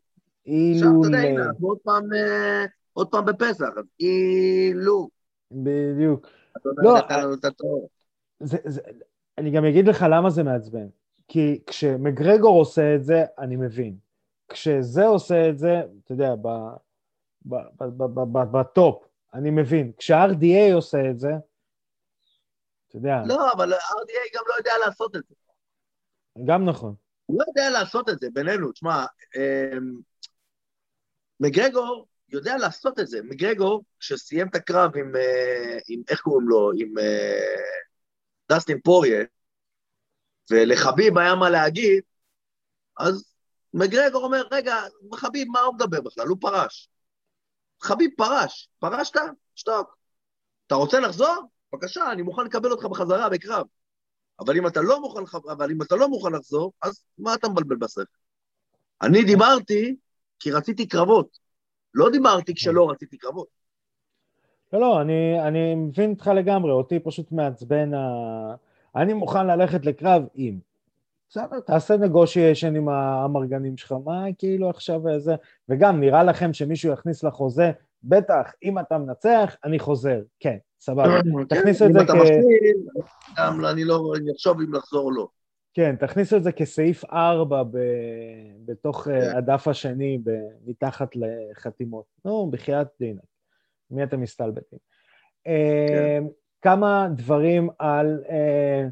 אילו... אתה יודע, ל- הנה, אנחנו עוד פעם, אה, עוד פעם בפסח, אז אילו. בדיוק. לא. זה, זה, אני גם אגיד לך למה זה מעצבן. כי כשמגרגור עושה את זה, אני מבין. כשזה עושה את זה, אתה יודע, ב, ב, ב, ב, ב, ב, בטופ, אני מבין. כשה-RDA עושה את זה, אתה יודע, לא, אבל RDA גם לא יודע לעשות את זה. גם נכון. הוא לא יודע לעשות את זה, בינינו. תשמע, אמ, מגרגור יודע לעשות את זה. מגרגור, כשסיים את הקרב עם, אה, עם איך קוראים לו? עם אה, דסטין פוריה, ולחביב היה מה להגיד, אז מגרגור אומר, רגע, חביב, מה הוא מדבר בכלל? הוא פרש. חביב פרש. פרשת? שתוק. אתה רוצה לחזור? בבקשה, אני מוכן לקבל אותך בחזרה בקרב. אבל אם אתה לא מוכן, אבל אם אתה לא מוכן לחזור, אז מה אתה מבלבל בשכל? אני דיברתי כי רציתי קרבות. לא דיברתי כשלא רציתי קרבות. לא, לא, אני, אני מבין אותך לגמרי, אותי פשוט מעצבן ה... אני מוכן ללכת לקרב עם. בסדר, תעשה נגושיישן עם האמרגנים שלך, מה כאילו עכשיו זה... וגם, נראה לכם שמישהו יכניס לחוזה, בטח, אם אתה מנצח, אני חוזר. כן, סבבה. תכניסו את אם זה אתה כ- מפסיד, גם אני לא, אני אחשוב אם לחזור או לא. כן, תכניסו את זה כסעיף 4 ב... בתוך כן. אה, הדף השני, ב... מתחת לחתימות. נו, בחייאת דינק. מי אתם מסתלבטים? אה, כן. כמה דברים על אה,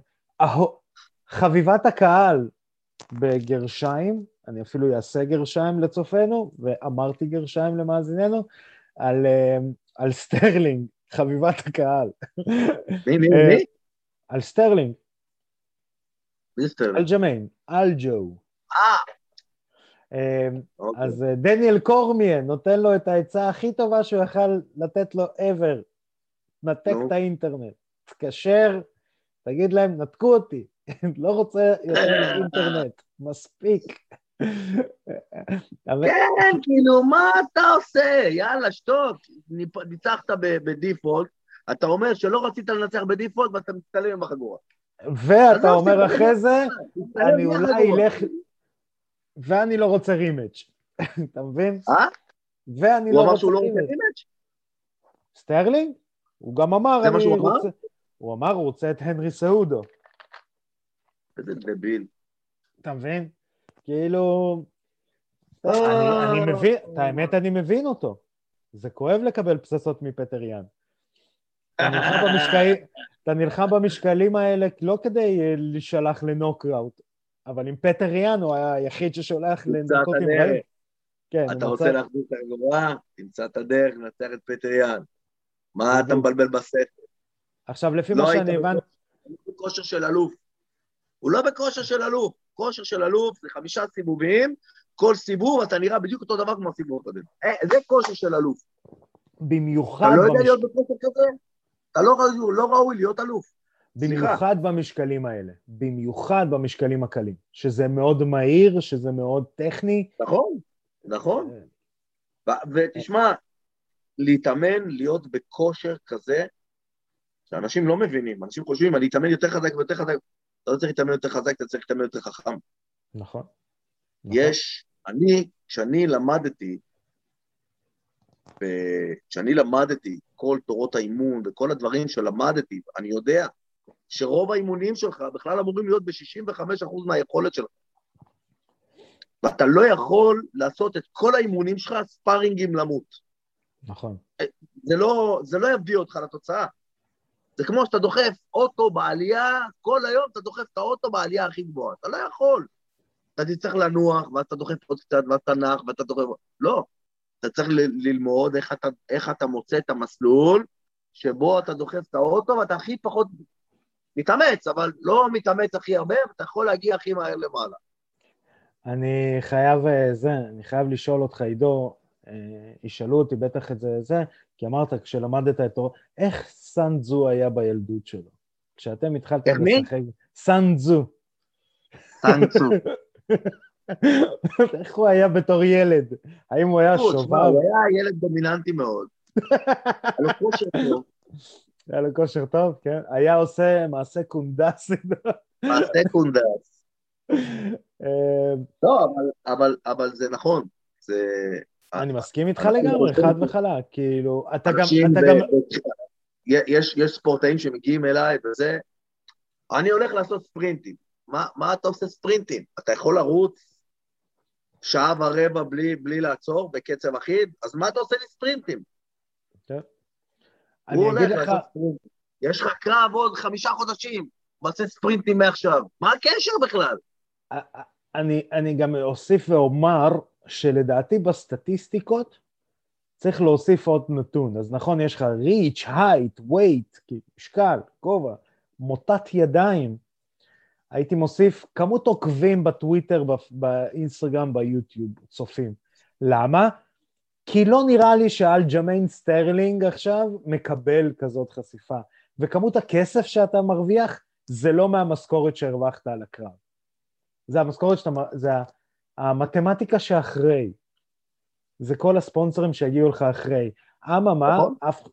חביבת הקהל בגרשיים, אני אפילו אעשה גרשיים לצופינו, ואמרתי גרשיים למאזיננו, על, אה, על סטרלינג, חביבת הקהל. מי, מי, אה, מי? על סטרלינג, מי סטרלינג? אלג'מיין, אלג'ו. אה, אה, אוקיי. אז אה, דניאל קורמייה נותן לו את העצה הכי טובה שהוא יכל לתת לו ever. נתק. את האינטרנט. תתקשר, תגיד להם, נתקו אותי, לא רוצה יותר אינטרנט, מספיק. כן, כאילו, מה אתה עושה? יאללה, שתוק. ניצחת ב default, אתה אומר שלא רצית לנצח ב default ואתה מצטלם עם החגורה. ואתה אומר אחרי זה, אני אולי. אלך, ואני לא רוצה rematch, אתה מבין? אה? ואני הוא לא אמר רוצה שהוא לא רוצה rematch. rematch? סטרלינג? הוא גם אמר, זה מה אני שהוא אמר? רוצה... הוא אמר, הוא רוצה את הנרי סחודו. איזה דביל. אתה מבין? כאילו... אה. אני, אני מבין, את האמת אני מבין אותו. זה כואב לקבל פצצות מפטר יאן. אתה נלחם, במשקלים האלה לא כדי אה, להישלח לנוקראוט, אבל עם פטר יאן הוא היחיד ששולח לנקות עם. רעים. כן, אתה רוצה להחזיר את החגורה? תמצא את הדרך לנצח את פטר יאן. מה אתה בדיוק. מבלבל בספר? עכשיו, לפי לא מה היית שאני הבנתי, הוא בכושר של אלוף. הוא לא בכושר של אלוף. כושר של אלוף זה חמישה סיבובים, כל סיבוב אתה נראה בדיוק אותו דבר כמו הסיבוב הקודם. אה, זה כושר של אלוף. במיוחד, אתה לא יודע במש... להיות בכושר כזה? אתה לא ראוי, לא ראוי להיות אלוף. במיוחד במשקלים האלה, במיוחד במשקלים הקלים, שזה מאוד מהיר, שזה מאוד טכני. נכון, נכון. אה, ותשמע, להתאמן, להיות בכושר כזה, שאנשים לא מבינים, אנשים חושבים, אני אתאמן יותר חזק ויותר חזק. אתה לא צריך להתאמן יותר חזק, אתה צריך להתאמן יותר חכם. נכון. נכון. יש, אני, כשאני למדתי, כשאני למדתי כל תורות האימון וכל הדברים שלמדתי, אני יודע שרוב האימונים שלך בכלל אמורים להיות ב-65% מהיכולת שלך. ואתה לא יכול לעשות את כל האימונים שלך ספארינגים למות. נכון. זה לא, זה לא יביא אותך לתוצאה. זה כמו שאתה דוחף אוטו בעלייה, כל היום אתה דוחף את האוטו בעלייה הכי גבוהה. אתה לא יכול. אתה תצטרך לנוח, ואז אתה דוחף עוד קצת, ואז אתה נח, ואתה דוחף... לא. אתה צריך ללמוד איך אתה, איך אתה מוצא את המסלול שבו אתה דוחף את האוטו, ואתה הכי פחות מתאמץ, אבל לא מתאמץ הכי הרבה, ואתה יכול להגיע הכי מהר למעלה. אני חייב, אה, זה, אני חייב לשאול אותך, עידו, ישאלו אותי בטח את זה, זה, כי אמרת, כשלמדת את תור... איך סאנדזו היה בילדות שלו? כשאתם התחלתם איך מי? לשחק... סאנדזו. טנצו. איך הוא היה בתור ילד? האם הוא היה תשמע, שובב? הוא היה ילד דומיננטי מאוד. היה לו כושר טוב, היה לו כושר טוב, כן? היה עושה מעשה קונדס. מעשה קונדס. אה, לא, אבל זה נכון. זה... אני מסכים איתך לגמרי, חד וחלק. כאילו, אתה גם... אתה יש, יש ספורטאים שמגיעים אליי וזה, אני הולך לעשות ספרינטים. מה, מה אתה עושה ספרינטים? אתה יכול לרוץ שעה ורבע בלי, בלי לעצור בקצב אחיד? אז מה אתה עושה לי ספרינטים? הוא הולך לך, לעשות ספרינטים. יש לך קרב עוד חמישה חודשים, ועושה ספרינטים מעכשיו. מה הקשר בכלל? אני, אני גם אוסיף ואומר שלדעתי בסטטיסטיקות צריך להוסיף עוד נתון. אז נכון, יש לך ריץ', הייט, ווייט, משקל, כובע, מוטת ידיים. הייתי מוסיף כמות עוקבים בטוויטר, באינסטגרם, ביוטיוב, צופים. למה? כי לא נראה לי שאלג'מיין סטרלינג עכשיו מקבל כזאת חשיפה. וכמות הכסף שאתה מרוויח זה לא מהמשכורת שהרווחת על הקרב. זה המשכורת שאתה, זה המתמטיקה שאחרי. זה כל הספונסרים שיגיעו לך אחרי. אממה, נכון. אף,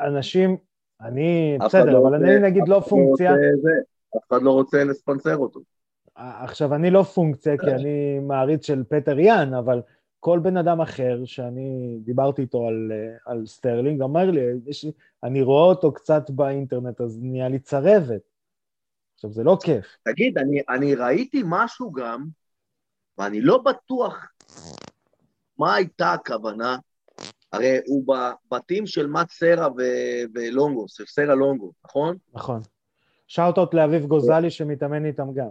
אנשים, אני, בסדר, לא אבל רוצה- אני נגיד לא אחד פונקציה, אף אחד לא רוצה לספונסר אותו. עכשיו, אני לא פונקציה, כי אני מעריץ של פטר יאן, אבל כל בן אדם אחר שאני דיברתי איתו על, אה, על סטרלינג, אמר לי, יש, אני רואה אותו קצת באינטרנט, אז נהיה לי צרבת. עכשיו, זה לא כיף. תגיד, אני, אני ראיתי משהו גם, ואני לא בטוח מה הייתה הכוונה. הרי הוא בג'ים של מאט סרה ו- ולונגו, של סרה לונגו, נכון? נכון. shout-out לאביב גוזלי שמתאמן איתם גם.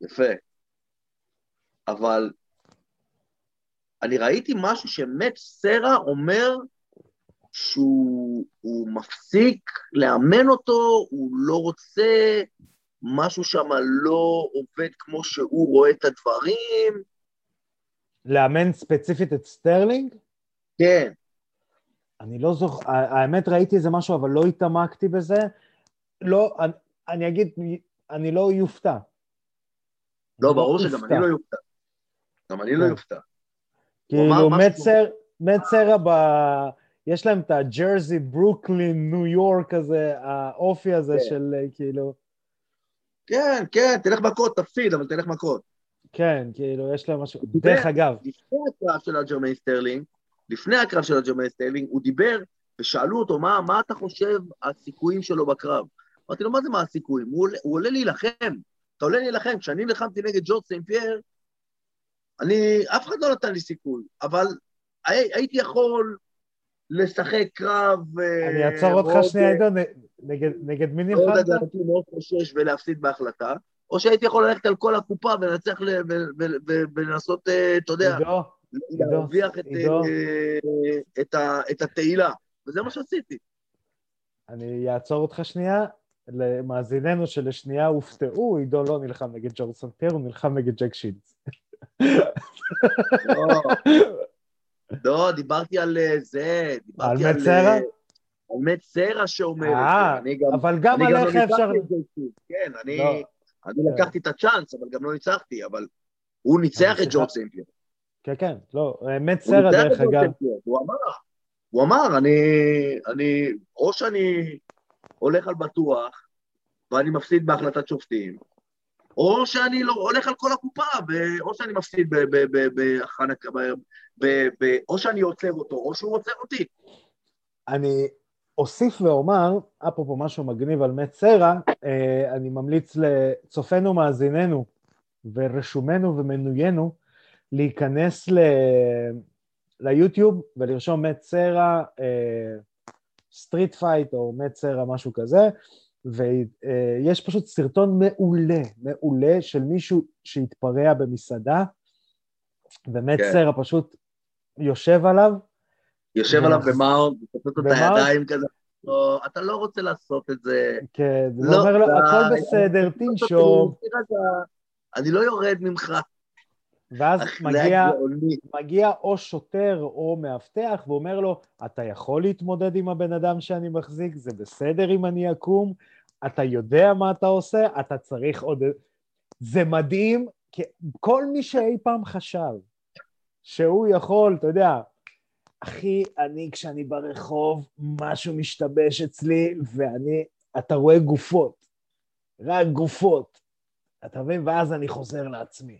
יפה. אבל אני ראיתי משהו שמאט סרה אומר שהוא מפסיק לאמן אותו, הוא לא רוצה, משהו שם לא עובד כמו שהוא רואה את הדברים. לאמן ספציפית את סטרלינג? כן. אני לא זוכר, האמת ראיתי איזה משהו, אבל לא התעמקתי בזה. לא, אני, אני אגיד, אני לא יופתע. לא, ברור שגם אני לא יופתע. גם אני לא כן. יופתע. כאילו, מצר ב... יש להם את הג'רזי, ברוקלין, ניו יורק הזה, האופי הזה כן. של כאילו... כן, כן, תלך מכות, תפסיד, אבל תלך מכות. כן, כאילו, יש להם משהו... דרך אגב. לפני הקרב של אלג'מיין סטרלינג, לפני הקרב של אלג'מיין סטרלינג, הוא דיבר ושאלו אותו, מה, מה אתה חושב הסיכויים שלו בקרב? אמרתי לו, מה זה מה הסיכויים? הוא עולה, הוא עולה להילחם. אתה עולה להילחם. כשאני נלחמתי נגד ג'ורג' סן פייר, אני, אף אחד לא נתן לי סיכוי, אבל הי, הייתי יכול לשחק קרב... אני אעצור אותך שנייה, עידו, נגד, נגד מי נלחמת? מאוד הגנתי, מאוד חושש ולהפסיד בהחלטה, או שהייתי יכול ללכת על כל הקופה ולנצח ולנסות, אה, אתה יודע, להרוויח את, אה, את, את התהילה, וזה מה שעשיתי. אני אעצור אותך שנייה, למאזיננו שלשנייה הופתעו, עידו לא נלחם נגד ג'ורג' סן פייר, הוא נלחם נגד ג'ייק שילדס. לא. לא, דיברתי על אה, זה, דיברתי על... על מאט סרה? על מאט סרה שאומר את זה. אבל גם עליך לא אפשר... כן, אני לא. לקחתי את הצ'אנס, אבל גם לא ניצחתי, אבל הוא ניצח את ג'ורד סמפייר. כן, כן, לא, מת סרה דרך אגב. הוא אמר, הוא אמר, אני, או שאני הולך על בטוח, ואני מפסיד בהחלטת שופטים, או שאני לא, הולך על כל הקופה, או שאני מפסיד בהכנקה, או שאני עוצר אותו, או שהוא עוצר אותי. אני אוסיף ואומר, אפרופו משהו מגניב על מאט סרה, אה, אני ממליץ לצופינו, מאזיננו ורשומנו ומנוינו להיכנס ל... ליוטיוב ולרשום מאט סרה street fight או מאט סרה משהו כזה, ויש פשוט סרטון מעולה, מעולה של מישהו שהתפרע במסעדה, ומת כן. סרה פשוט יושב עליו. יושב עליו במאונד, ופשוט את הידיים כזה. לא, אתה לא רוצה לעשות את זה. כן, לא, הוא אומר לו, הכל בסדר, תנשום. אני לא יורד ממך. ואז מגיע, מגיע או שוטר או מאבטח ואומר לו, אתה יכול להתמודד עם הבן אדם שאני מחזיק, זה בסדר אם אני אקום, אתה יודע מה אתה עושה, אתה צריך עוד... זה מדהים, כי כל מי שאי פעם חשב שהוא יכול, אתה יודע, אחי, אני כשאני ברחוב, משהו משתבש אצלי, ואני, אתה רואה גופות, רק גופות, אתה מבין? ואז אני חוזר לעצמי.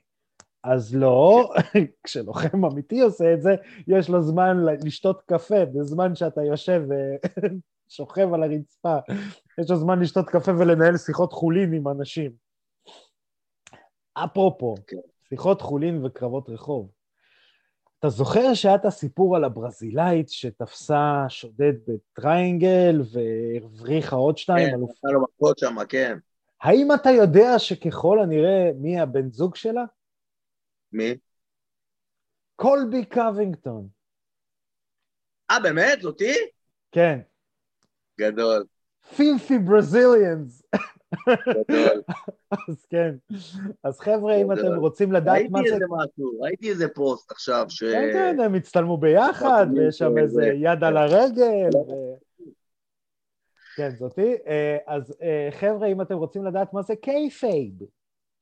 אז לא, כשלוחם אמיתי עושה את זה, יש לו זמן לשתות קפה בזמן שאתה יושב ושוכב על הרצפה. יש לו זמן לשתות קפה ולנהל שיחות חולין עם אנשים. אפרופו, כן. שיחות חולין וקרבות רחוב. אתה זוכר שהיה את הסיפור על הברזילאית שתפסה שודד בטריינגל והבריחה עוד שתיים? כן, עשה לו מכות שם, כן. האם אתה יודע שככל הנראה מי הבן זוג שלה? מי? קולבי קווינגטון. אה, באמת? זאתי? כן. גדול. filthy Brazilians. אז כן. אז חבר'ה, אם אתם רוצים לדעת מה זה... ראיתי איזה משהו, ראיתי איזה פוסט עכשיו ש... כן, כן, הם הצטלמו ביחד, ויש שם איזה יד על הרגל. כן, זאתי. אה, אז אה, חבר'ה, אם אתם רוצים לדעת מה זה kayfabe,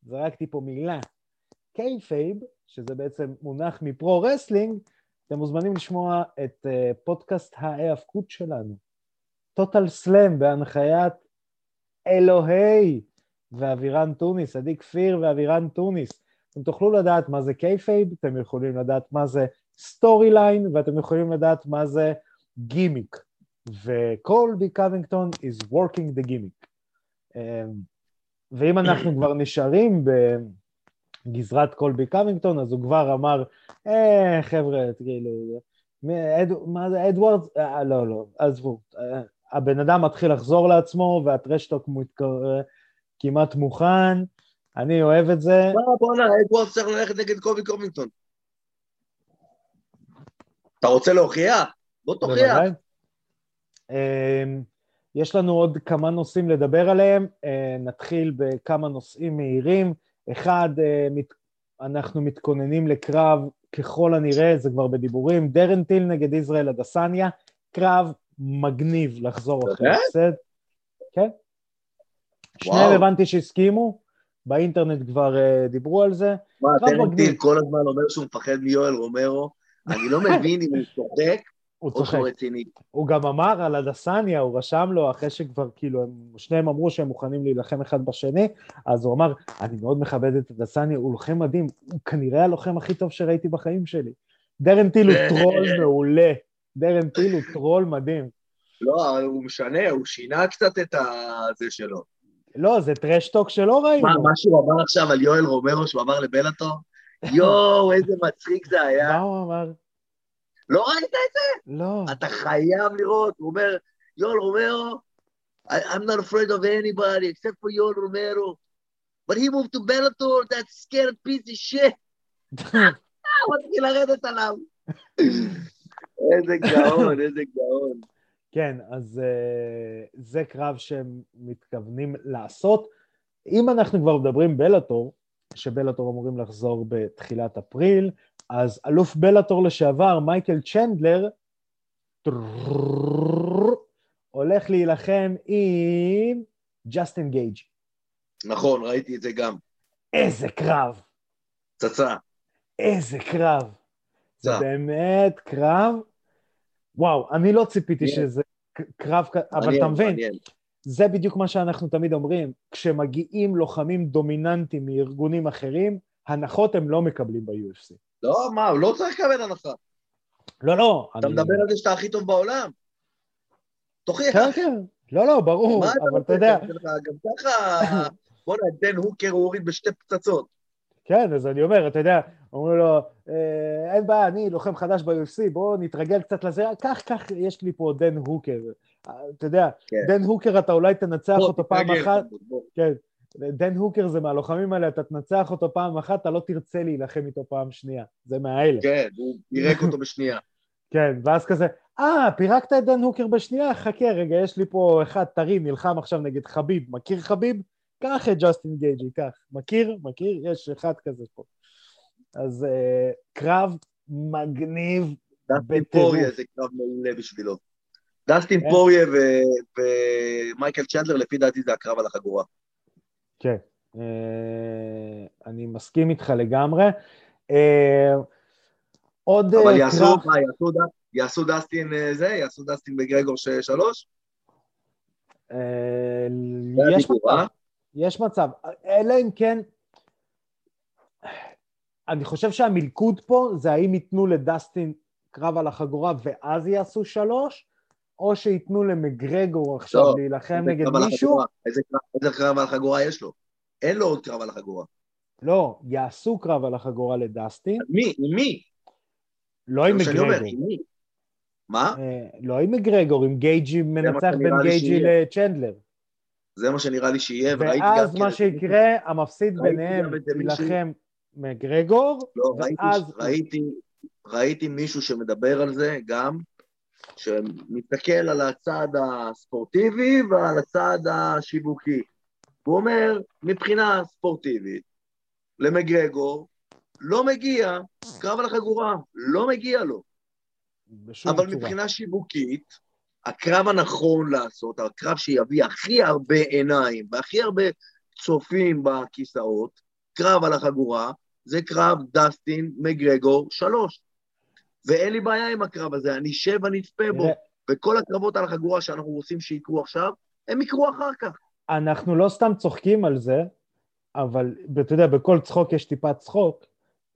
זרקתי פה מילה. kayfabe, שזה בעצם מונח מ pro wrestling, אתם מוזמנים לשמוע את uh, פודקאסט ההיאבקות שלנו. טוטל סלאם בהנחיית אלוהי ואבירן טוניס, עדי כפיר ואבירן טוניס. אתם תוכלו לדעת מה זה kayfabe, אתם יכולים לדעת מה זה storyline, ואתם יכולים לדעת מה זה גימיק. וקולבי קווינגטון is working the gimmick. Um, ואם אנחנו כבר נשארים ב... גזרת קולבי קווינגטון, אז הוא כבר אמר, אה, חבר'ה, כאילו, מה זה, אדוארד? אה, לא, לא, עזבו, אה, הבן אדם מתחיל לחזור לעצמו, והטרשטוק מתקר... כמעט מוכן, אני אוהב את זה. בואנה, אדוארד צריך ללכת נגד קובי קומינגטון. אתה רוצה להוכיח? בוא תוכיח. אמ, יש לנו עוד כמה נושאים לדבר עליהם, אה, נתחיל בכמה נושאים מהירים. אחד, אה, אנחנו מתכוננים לקרב ככל הנראה, זה כבר בדיבורים, דרנטיל נגד ישראל אדסניה, קרב מגניב לחזור אחרי הפסד. כן. שניהם הבנתי שהסכימו, באינטרנט כבר uh, דיברו על זה. מה, דרנטיל כל הזמן אומר שהוא מפחד מיואל רומרו, אני לא מבין אם הוא צודק הוא צוחק. הוא גם אמר על אדסניה, הוא רשם לו, אחרי שכבר כאילו, הם, שניהם אמרו שהם מוכנים להילחם אחד בשני, אז הוא אמר, אני מאוד מכבד את אדסניה, הוא לוחם מדהים, הוא כנראה הלוחם הכי טוב שראיתי בחיים שלי. דרן טיל הוא טרול מעולה, דרן טיל הוא טרול מדהים. לא, הוא משנה, הוא שינה קצת את הזה שלו. לא, זה trash talk שלא ראינו. מה, מה שהוא אמר עכשיו על יואל רומרו, שהוא אמר לבלאטור? יואו, איזה מצחיק זה היה. מה הוא אמר? לא ראית את זה? לא. אתה חייב לראות, הוא אומר, יואל רומרו, I'm not afraid of anybody except for יואל רומרו. But he moved to Bellator, that scared piece of shit. הוא מתחיל לרדת עליו. איזה גאון, איזה גאון. כן, אז uh, זה קרב שהם מתכוונים לעשות. אם אנחנו כבר מדברים בלאטור, שבלאטור אמורים לחזור בתחילת אפריל, אז אלוף בלאטור לשעבר, מייקל צ'נדלר, הולך להילחם עם ג'סטין גייג'. נכון, ראיתי את זה גם. איזה קרב. פצצה. איזה קרב. זה באמת קרב. וואו, אני לא ציפיתי שזה קרב, אבל אתה מבין, זה בדיוק מה שאנחנו תמיד אומרים, כשמגיעים לוחמים דומיננטיים מארגונים אחרים, הנחות הם לא מקבלים ב-UFC. לא, מה, הוא לא צריך לקבל הנחה. לא, לא. אתה אני... מדבר על זה שאתה הכי טוב בעולם. תוכיח. כן, כן. לא, לא, ברור, אבל אתה יודע... גם ככה, בוא'נה, דן הוקר הוא הוריד בשתי פצצות. כן, אז אני אומר, אתה יודע, אומרים לו, אה, אין בעיה, אני לוחם חדש ב-UFC, בואו נתרגל קצת לזה, קח, קח, יש לי פה דן הוקר. אתה יודע, כן. דן הוקר אתה אולי תנצח אותו פעם אחת, כן, דן הוקר זה מהלוחמים האלה, אתה תנצח אותו פעם אחת, אתה לא תרצה להילחם איתו פעם שנייה, זה מהאלה. כן, הוא פירק אותו בשנייה. כן, ואז כזה, אה, פירקת את דן הוקר בשנייה? חכה רגע, יש לי פה אחד טרי, נלחם עכשיו נגד חביב, מכיר חביב? קח את ג'סטין גייג'י, קח. מכיר? מכיר? יש אחד כזה פה. אז אה, קרב מגניב דסטין פוריה זה קרב מעולה בשבילו. דסטין כן. פוריה ומייקל צ'נדלר, לפי דעתי זה הקרב על החגורה. כן, uh, אני מסכים איתך לגמרי. Uh, עוד אבל uh, יעשו, קרב... מה, יעשו, יעשו דסטין זה? יעשו דסטין בגרגור שלוש? Uh, יש מצב. יש מצב. אלא אם כן, אני חושב שהמלכוד פה זה האם ייתנו לדסטין קרב על החגורה ואז יעשו שלוש, או שייתנו למגרגור עכשיו לא, להילחם נגד מישהו. איזה, איזה קרב על החגורה יש לו? אין לו עוד קרב על החגורה. לא, יעשו קרב על החגורה לדסטין. מי? עם מי? לא עם מגרגור. מה? אה, לא עם מגרגור, עם גייג'י מנצח בין גייג'י לצ'נדלר. זה מה שנראה לי שיהיה, ואז מה שיקרה, המפסיד ביניהם יילחם מגרגור, לא, ואז... ראיתי, ראיתי מישהו שמדבר על זה גם, שמסתכל על הצד הספורטיבי ועל הצד השיווקי. הוא אומר, מבחינה ספורטיבית, למגרגור לא מגיע קרב על החגורה, לא אבל לו. אבל צורה. מבחינה שיווקית, הקרב הנכון לעשות, הקרב שיביא הכי הרבה עיניים והכי הרבה צופים בכיסאות, קרב על החגורה, זה קרב דסטין מגרגור שלוש. ואין לי בעיה עם הקרב הזה, אני אשב ואני אצפה בו. וכל הקרבות על החגורה שאנחנו רוצים שיקרו עכשיו, הם יקרו אחר כך. אנחנו לא סתם צוחקים על זה, אבל אתה יודע, בכל צחוק יש טיפת צחוק.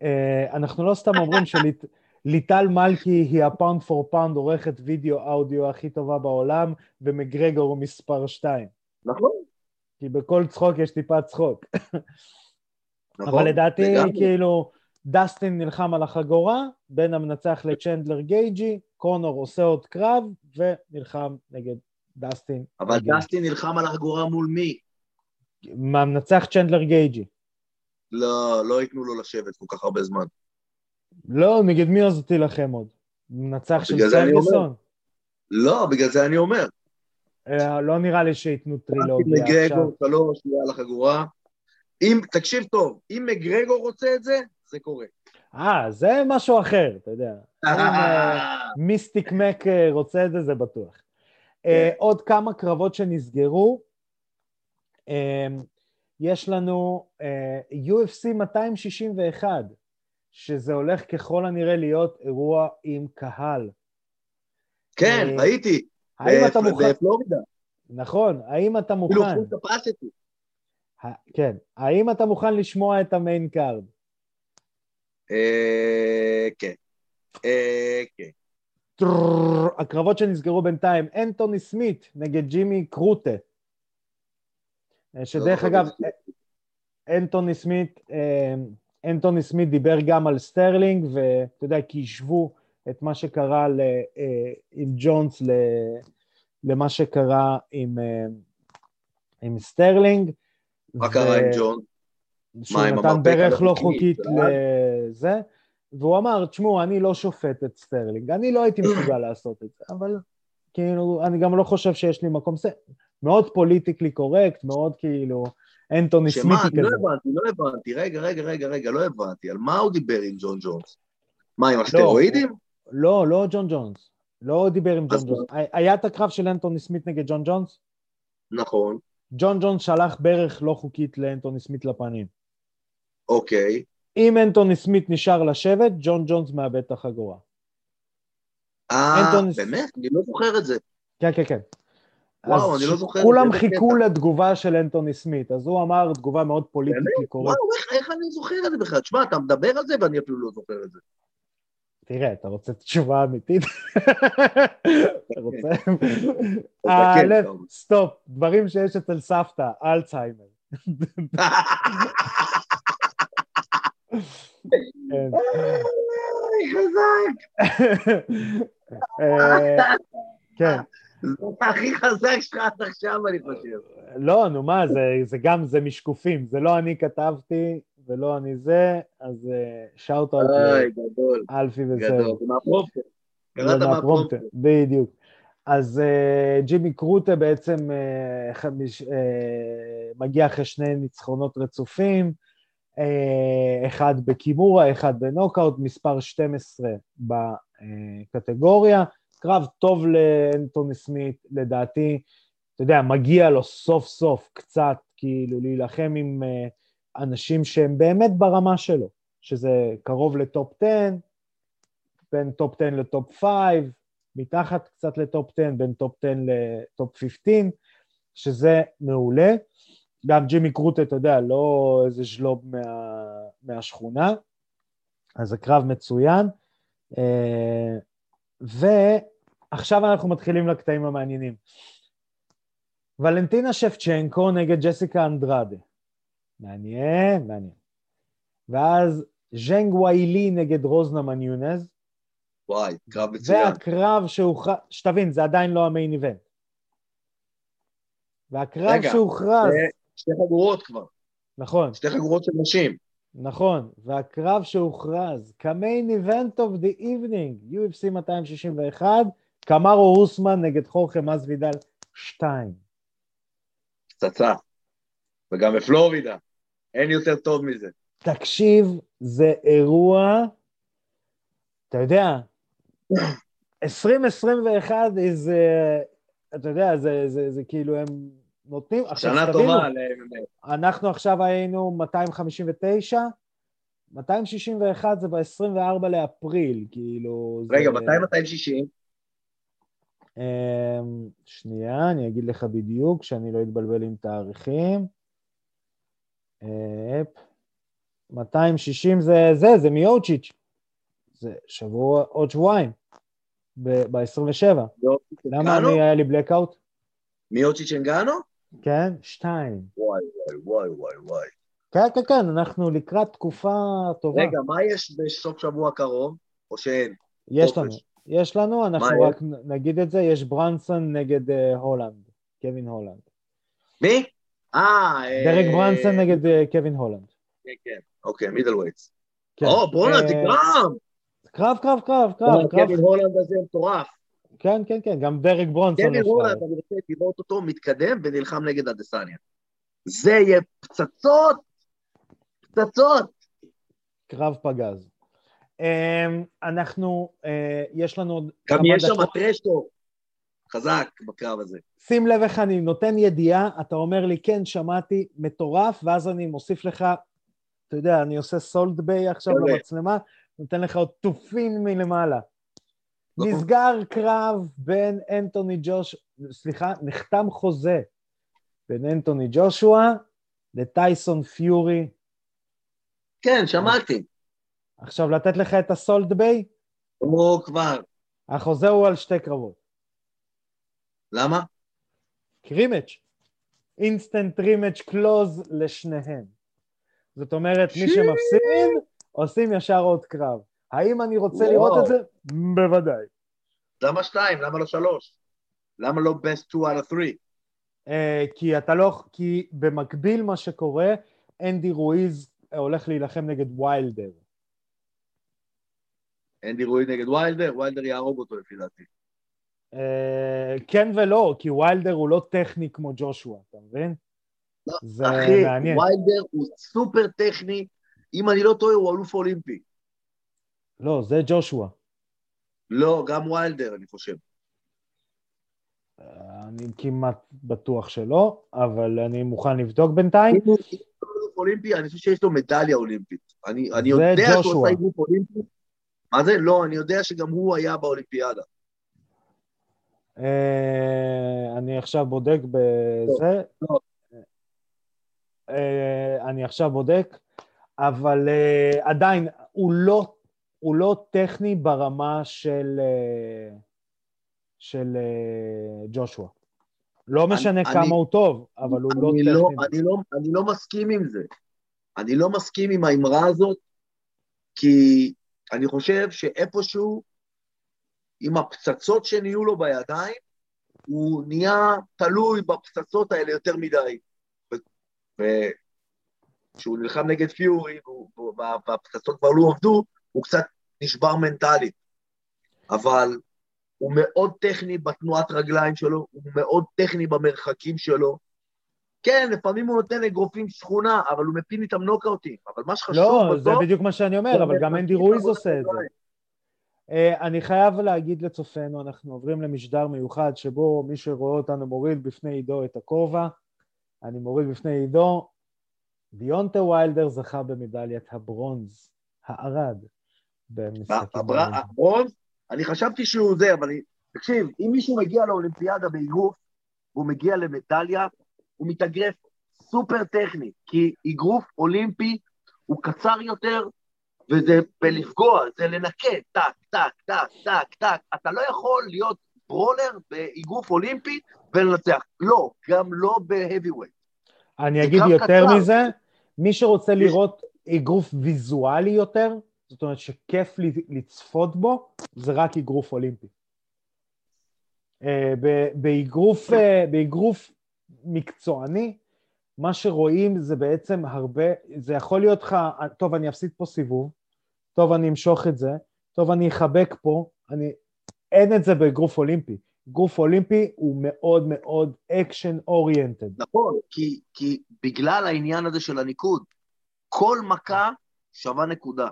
אה, אנחנו לא סתם אומרים שלית... ליטל מלכי היא ה pound for pound עורכת וידאו אודיו הכי טובה בעולם, ומגרגור הוא מספר שתיים. נכון. כי בכל צחוק יש טיפה צחוק. נכון. אבל לדעתי, לגמרי. כאילו, דסטין נלחם על החגורה, בין המנצח לצ'נדלר גייג'י, קונור עושה עוד קרב, ונלחם נגד דסטין. אבל גייג'. דסטין נלחם על החגורה מול מי? המנצח צ'נדלר גייג'י. לא, לא ייתנו לו לשבת כל כך הרבה זמן. לא, נגד מי אז תילחם עוד? מנצח של. פרגוסון? לא, בגלל זה אני אומר. אה, לא נראה לי שייתנו טרילוגיה עכשיו. מגרגור שלוש, יהיה על החגורה. אם, תקשיב טוב, אם מגרגור רוצה את זה, זה קורה. אה, זה משהו אחר, אתה יודע. אם אה, מיסטיק מק אה, רוצה את זה, זה בטוח. אה, עוד כמה קרבות שנסגרו. יש לנו UFC 261, שזה הולך ככל הנראה להיות אירוע עם קהל. כן, ראיתי. האם אתה מוכן? בפלורידה. נכון, האם אתה אפילו מוכן? ה- כן. האם אתה מוכן לשמוע את ה main card? אה, כן. אה, כן. הקרבות שנסגרו בינתיים, אנטוני סמית נגד ג'ימי קרוט. אה, שדרך לא, אגב, לא, אנטוני סמית, אנטוני סמית דיבר גם על סטרלינג, ואתה יודע, כי השוו את מה שקרה ל, עם ג'ונס למה שקרה עם, עם סטרלינג. מה קרה עם ג'ון? שהוא נתן ברך לא חוקית אה? לזה, והוא אמר, תשמעו, אני לא שופט את סטרלינג, אני לא הייתי מסוגל לעשות את זה, אבל כאילו, אני גם לא חושב שיש לי מקום, מאוד politically correct, מאוד כאילו, אנטוני שמה? סמיתי אני לא כזה. הבנתי, לא הבנתי. רגע, רגע, רגע, רגע, לא הבנתי. על מה הוא דיבר עם ג'ון ג'ונס? מה, עם הסטרואידים? לא, לא ג'ון ג'ונס. לא דיבר עם ג'ון ג'ונס. היה את הקרב של אנטוני סמית נגד ג'ון ג'ונס? נכון, ג'ון ג'ונס שלח ברך לא חוקית לאנטוני סמית לפנים. אוקיי. אם אנטוני סמית נשאר לשבת, ג'ון ג'ונס מאבד את החגורה. אה, באמת? אני לא זוכר את זה. כן, כן, כן. וואו, אני לא זוכר, כולם חיכו. לתגובה של אנטוני סמית, אז הוא אמר תגובה מאוד politically וואו, correct. איך, איך אני זוכר את זה בכלל? תשמע, אתה מדבר על זה ואני אפילו לא זוכר את זה. תראה, אתה רוצה תשובה אמיתית? אתה רוצה? כן, הלב, טוב. stop, דברים שיש אצל סבתא, אלצהיימר. כן. חזק. אה, כן. זה הכי חזק שלך עד עכשיו, אני חושב. לא, נו מה, זה גם, זה משקופים, זה לא אני כתבתי ולא אני זה, אז שאוט אאוט לאלפי. זה קראת מהפרומפטר. בדיוק. אז uh, ג'ימי קרוטה בעצם uh, חמיש, uh, מגיע אחרי שני ניצחונות רצופים, אה, אחד בקימורה, אחד בנוקאוט, מספר 12 בקטגוריה. קרב טוב לאנטוני סמית, לדעתי, אתה יודע, מגיע לו סוף סוף קצת כאילו להילחם עם אה, אנשים שהם באמת ברמה שלו, שזה קרוב ל top 10, בין top 10 ל top 5, מתחת קצת ל top 10, בין top 10 ל top 15, שזה מעולה. גם ג'ימי קרוטה, אתה יודע, לא איזה ז'לוב מה, מהשכונה, אז הקרב מצוין. אה, ועכשיו אנחנו מתחילים לקטעים המעניינים. ולנטינה שפצ'נקו נגד ג'סיקה אנדרדה. מעניין, מעניין. ואז ז'נג ויילי נגד רוזנה מניונז, וואי, קרב מצוין. והקרב שהוכרז, שתבין, זה עדיין לא ה main event. והקרב רגע, שהוכרז, זה שתי חגורות כבר, נכון, שתי חגורות של נשים. נכון, והקרב שהוכרז כ main event of the evening, UFC 261, קמארו אוסמן נגד חורחה מסווידל 2. פצצה. וגם בפלורידה. אין יותר טוב מזה. תקשיב, זה אירוע, אתה יודע, 2021 is, uh, אתה יודע, זה, זה, זה כאילו הם נותנים, עכשיו שנה טובה ל-MMA. אנחנו עכשיו היינו 259, 261 זה ב-24 לאפריל, כאילו... זה- רגע, מתי 260? אמ, שנייה, אני אגיד לך בדיוק, שאני לא אתבלבל עם תאריכים. אפ, 260 זה זה, זה מיוצ'יץ'. זה שבוע, עוד שבועיים, ב-27. למה? אני, היה לי blackout? מיוצ'יץ' אנגנו? כן, שתיים. וואי, וואי, וואי, וואי. כן, כן, כן, אנחנו לקראת תקופה טובה. רגע, מה יש בסוף שבוע הקרוב? או שאין? יש. לנו, יש לנו, אנחנו רק נגיד את זה, יש ברנסון נגד אה, הולנד, קווין הולנד. מי? אה... אה, דרק ברונסון נגד אה, קווין הולנד. כן, כן. אוקיי, middleweights. כן. או, בואנה, אה, גרם! קרב, קרב, קרב, קרב. קווין הולנד הזה מטורף. כן, כן, כן, גם דרק ברונסון קווין הולנד. אני רוצה לראות אותו מתקדם ונלחם נגד אדסניה. זה יהיה פצצות! פצצות! קרב פגז. אמ, אנחנו, אה, יש לנו גם יש שם דקות. טרשטוק חזק בקרב הזה. שים לב איך אני נותן ידיעה, אתה אומר לי, כן, שמעתי, מטורף, ואז אני מוסיף לך, אתה יודע, אני עושה סולד ביי עכשיו יפה. למצלמה, נותן לך עוד תופין מלמעלה. נכון. נסגר קרב בין אנטוני ג'וש... סליחה, נחתם חוזה בין אנטוני ג'ושוע לטייסון פיורי. כן, שמעתי. עכשיו לתת לך את הסולד ביי, או כבר. החוזה הוא על שתי קרבות. למה? קרימץ', אינסטנט רימץ' קלוז לשניהם. זאת אומרת, מי. שמפסיד, עושים ישר עוד קרב. האם אני רוצה וואו. לראות את זה? בוודאי. למה שתיים? למה לא שלוש? למה לא best two out of three? אה, כי אתה לא, כי במקביל מה שקורה, אנדי רואיז הולך להילחם נגד ויילדר. אנדי רואיז נגד ויילדר, ויילדר יהרוג אותו לפי דעתי. כן ולא, כי ויילדר הוא לא טכני כמו ג'ושוע, אתה מבין? לא, זה אחי, מעניין. ויילדר הוא סופר טכני, אם אני לא טועה הוא אלוף אולימפי. לא, זה ג'ושוע. לא, גם ויילדר אני חושב. אני כמעט בטוח שלא, אבל אני מוכן לבדוק בינתיים. אם הוא אם הוא אלוף אולימפי, אני חושב שיש לו מדליה אולימפית. אני אני יודע שהוא. עשה אגרוף אולימפי. מה זה? לא, אני יודע שגם הוא היה באולימפיאדה. אה, אני עכשיו בודק בזה. לא. אה, אני עכשיו בודק, אבל אה, עדיין, הוא לא, הוא לא טכני ברמה של, של ג'ושוע. לא אני- משנה אני- כמה הוא טוב, אבל הוא לא אני טכני. לא, אני, לא, אני לא מסכים עם זה. אני לא מסכים עם האמרה הזאת, כי אני חושב שאיפשהו, עם הפצצות שנהיו לו בידיים, הוא נהיה תלוי בפצצות האלה יותר מדי. וכשהוא נלחם נגד פיורי, והפצצות כבר לא עבדו, הוא קצת נשבר מנטלית. אבל הוא מאוד טכני בתנועת רגליים שלו, הוא מאוד טכני במרחקים שלו. כן, לפעמים הוא נותן אגרופים שכונה, אבל הוא מפיל איתם נוקאוטים. אבל מה שחשוב לא, זה בסוף... בדיוק מה שאני אומר, זה אבל גם אנדי בעבודת עושה את זה. אה, אני חייב להגיד לצופינו, אנחנו עוברים למשדר מיוחד שבו מי שרואה אותנו מוריד בפני עידו את הכובע. אני מוריד בפני עידו. דיונטה ויילדר זכה במדליית הברונז, הערד. הבר- האולימפיים. הברונז, אני חשבתי שהוא זה, אבל. תקשיב, אם מישהו מגיע לאולימפיאדה באגרוף, והוא מגיע למדליה, הוא מתאגרף סופר טכני, כי אגרוף אולימפי הוא קצר יותר, וזה בלפגוע, זה לנקד, טק, טק, טק, טק, טק. אתה לא יכול להיות brawler באגרוף אולימפי ולנצח. לא, גם לא בהאבי-ווייט. אני אגיד יותר קצר. מזה, מי שרוצה לראות אגרוף ויזואלי יותר, זאת אומרת שכיף לצפות בו, זה רק אגרוף אולימפי. אה, ב- באגרוף, אה, באגרוף מקצועני, מה שרואים זה בעצם הרבה, זה יכול להיות לך, טוב, אני אפסיד פה סיבוב, טוב, אני אמשוך את זה, טוב, אני אחבק פה, אני... אין את זה באגרוף אולימפי. אגרוף אולימפי הוא מאוד מאוד action oriented. נכון, כי, כי בגלל העניין הזה של הניקוד, כל מכה שווה נקודה.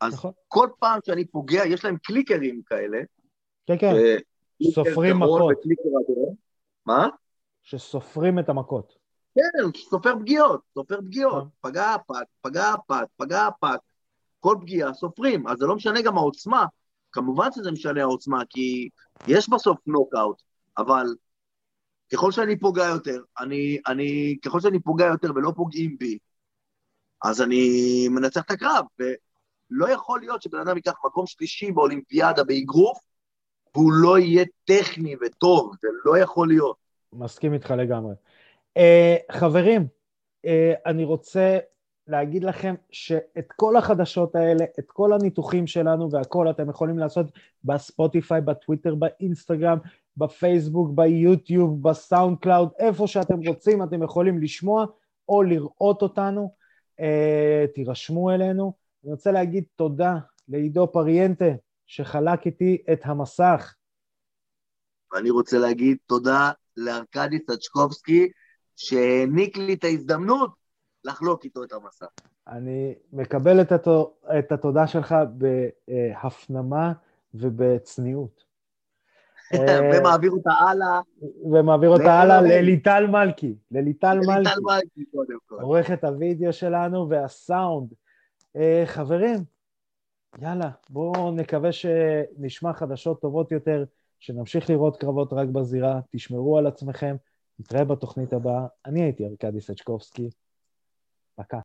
אז נכון. כל פעם שאני פוגע, יש להם קליקרים כאלה. כן, כן, אה, סופרים מכות. מה? שסופרים את המכות. כן, סופר פגיעות, סופר פגיעות. אה. פגע פת, פגע פת, פגע פת. כל פגיעה סופרים, אז זה לא משנה גם העוצמה. כמובן שזה משנה העוצמה, כי יש בסוף נוקאוט, אבל ככל שאני פוגע יותר, אני, אני, ככל שאני פוגע יותר ולא פוגעים בי, אז אני מנצח את הקרב, ולא יכול להיות שבן אדם ייקח מקום שלישי באולימפיאדה באגרוף, והוא לא יהיה טכני וטוב, זה לא יכול להיות. מסכים איתך לגמרי. Uh, חברים, uh, אני רוצה להגיד לכם שאת כל החדשות האלה, את כל הניתוחים שלנו והכל אתם יכולים לעשות ב-Spotify, ב-Twitter, ב-Instagram, ב-Facebook, ב-YouTube, ב-SoundCloud, איפה שאתם רוצים אתם יכולים לשמוע או לראות אותנו, אה, תירשמו אלינו. אני רוצה להגיד תודה לעידו פריאנטה שחלק איתי את המסך. ואני רוצה להגיד תודה לארכדי סצ'קובסקי שהעניק לי את ההזדמנות לחלוק איתו את המסך. אני מקבל את, התו, את התודה שלך בהפנמה ובצניעות. ומעביר אותה הלאה. ומעביר אותה הלאה לליטל מלכי. לליטל מלכי. לליטל מלכי, קודם כל. עורכת הוידאו שלנו והסאונד. אה, חברים, יאללה, בואו נקווה שנשמע חדשות טובות יותר, שנמשיך לראות קרבות רק בזירה, תשמרו על עצמכם, נתראה בתוכנית הבאה. אני הייתי ארכדי סצ'קובסקי. Pra cá.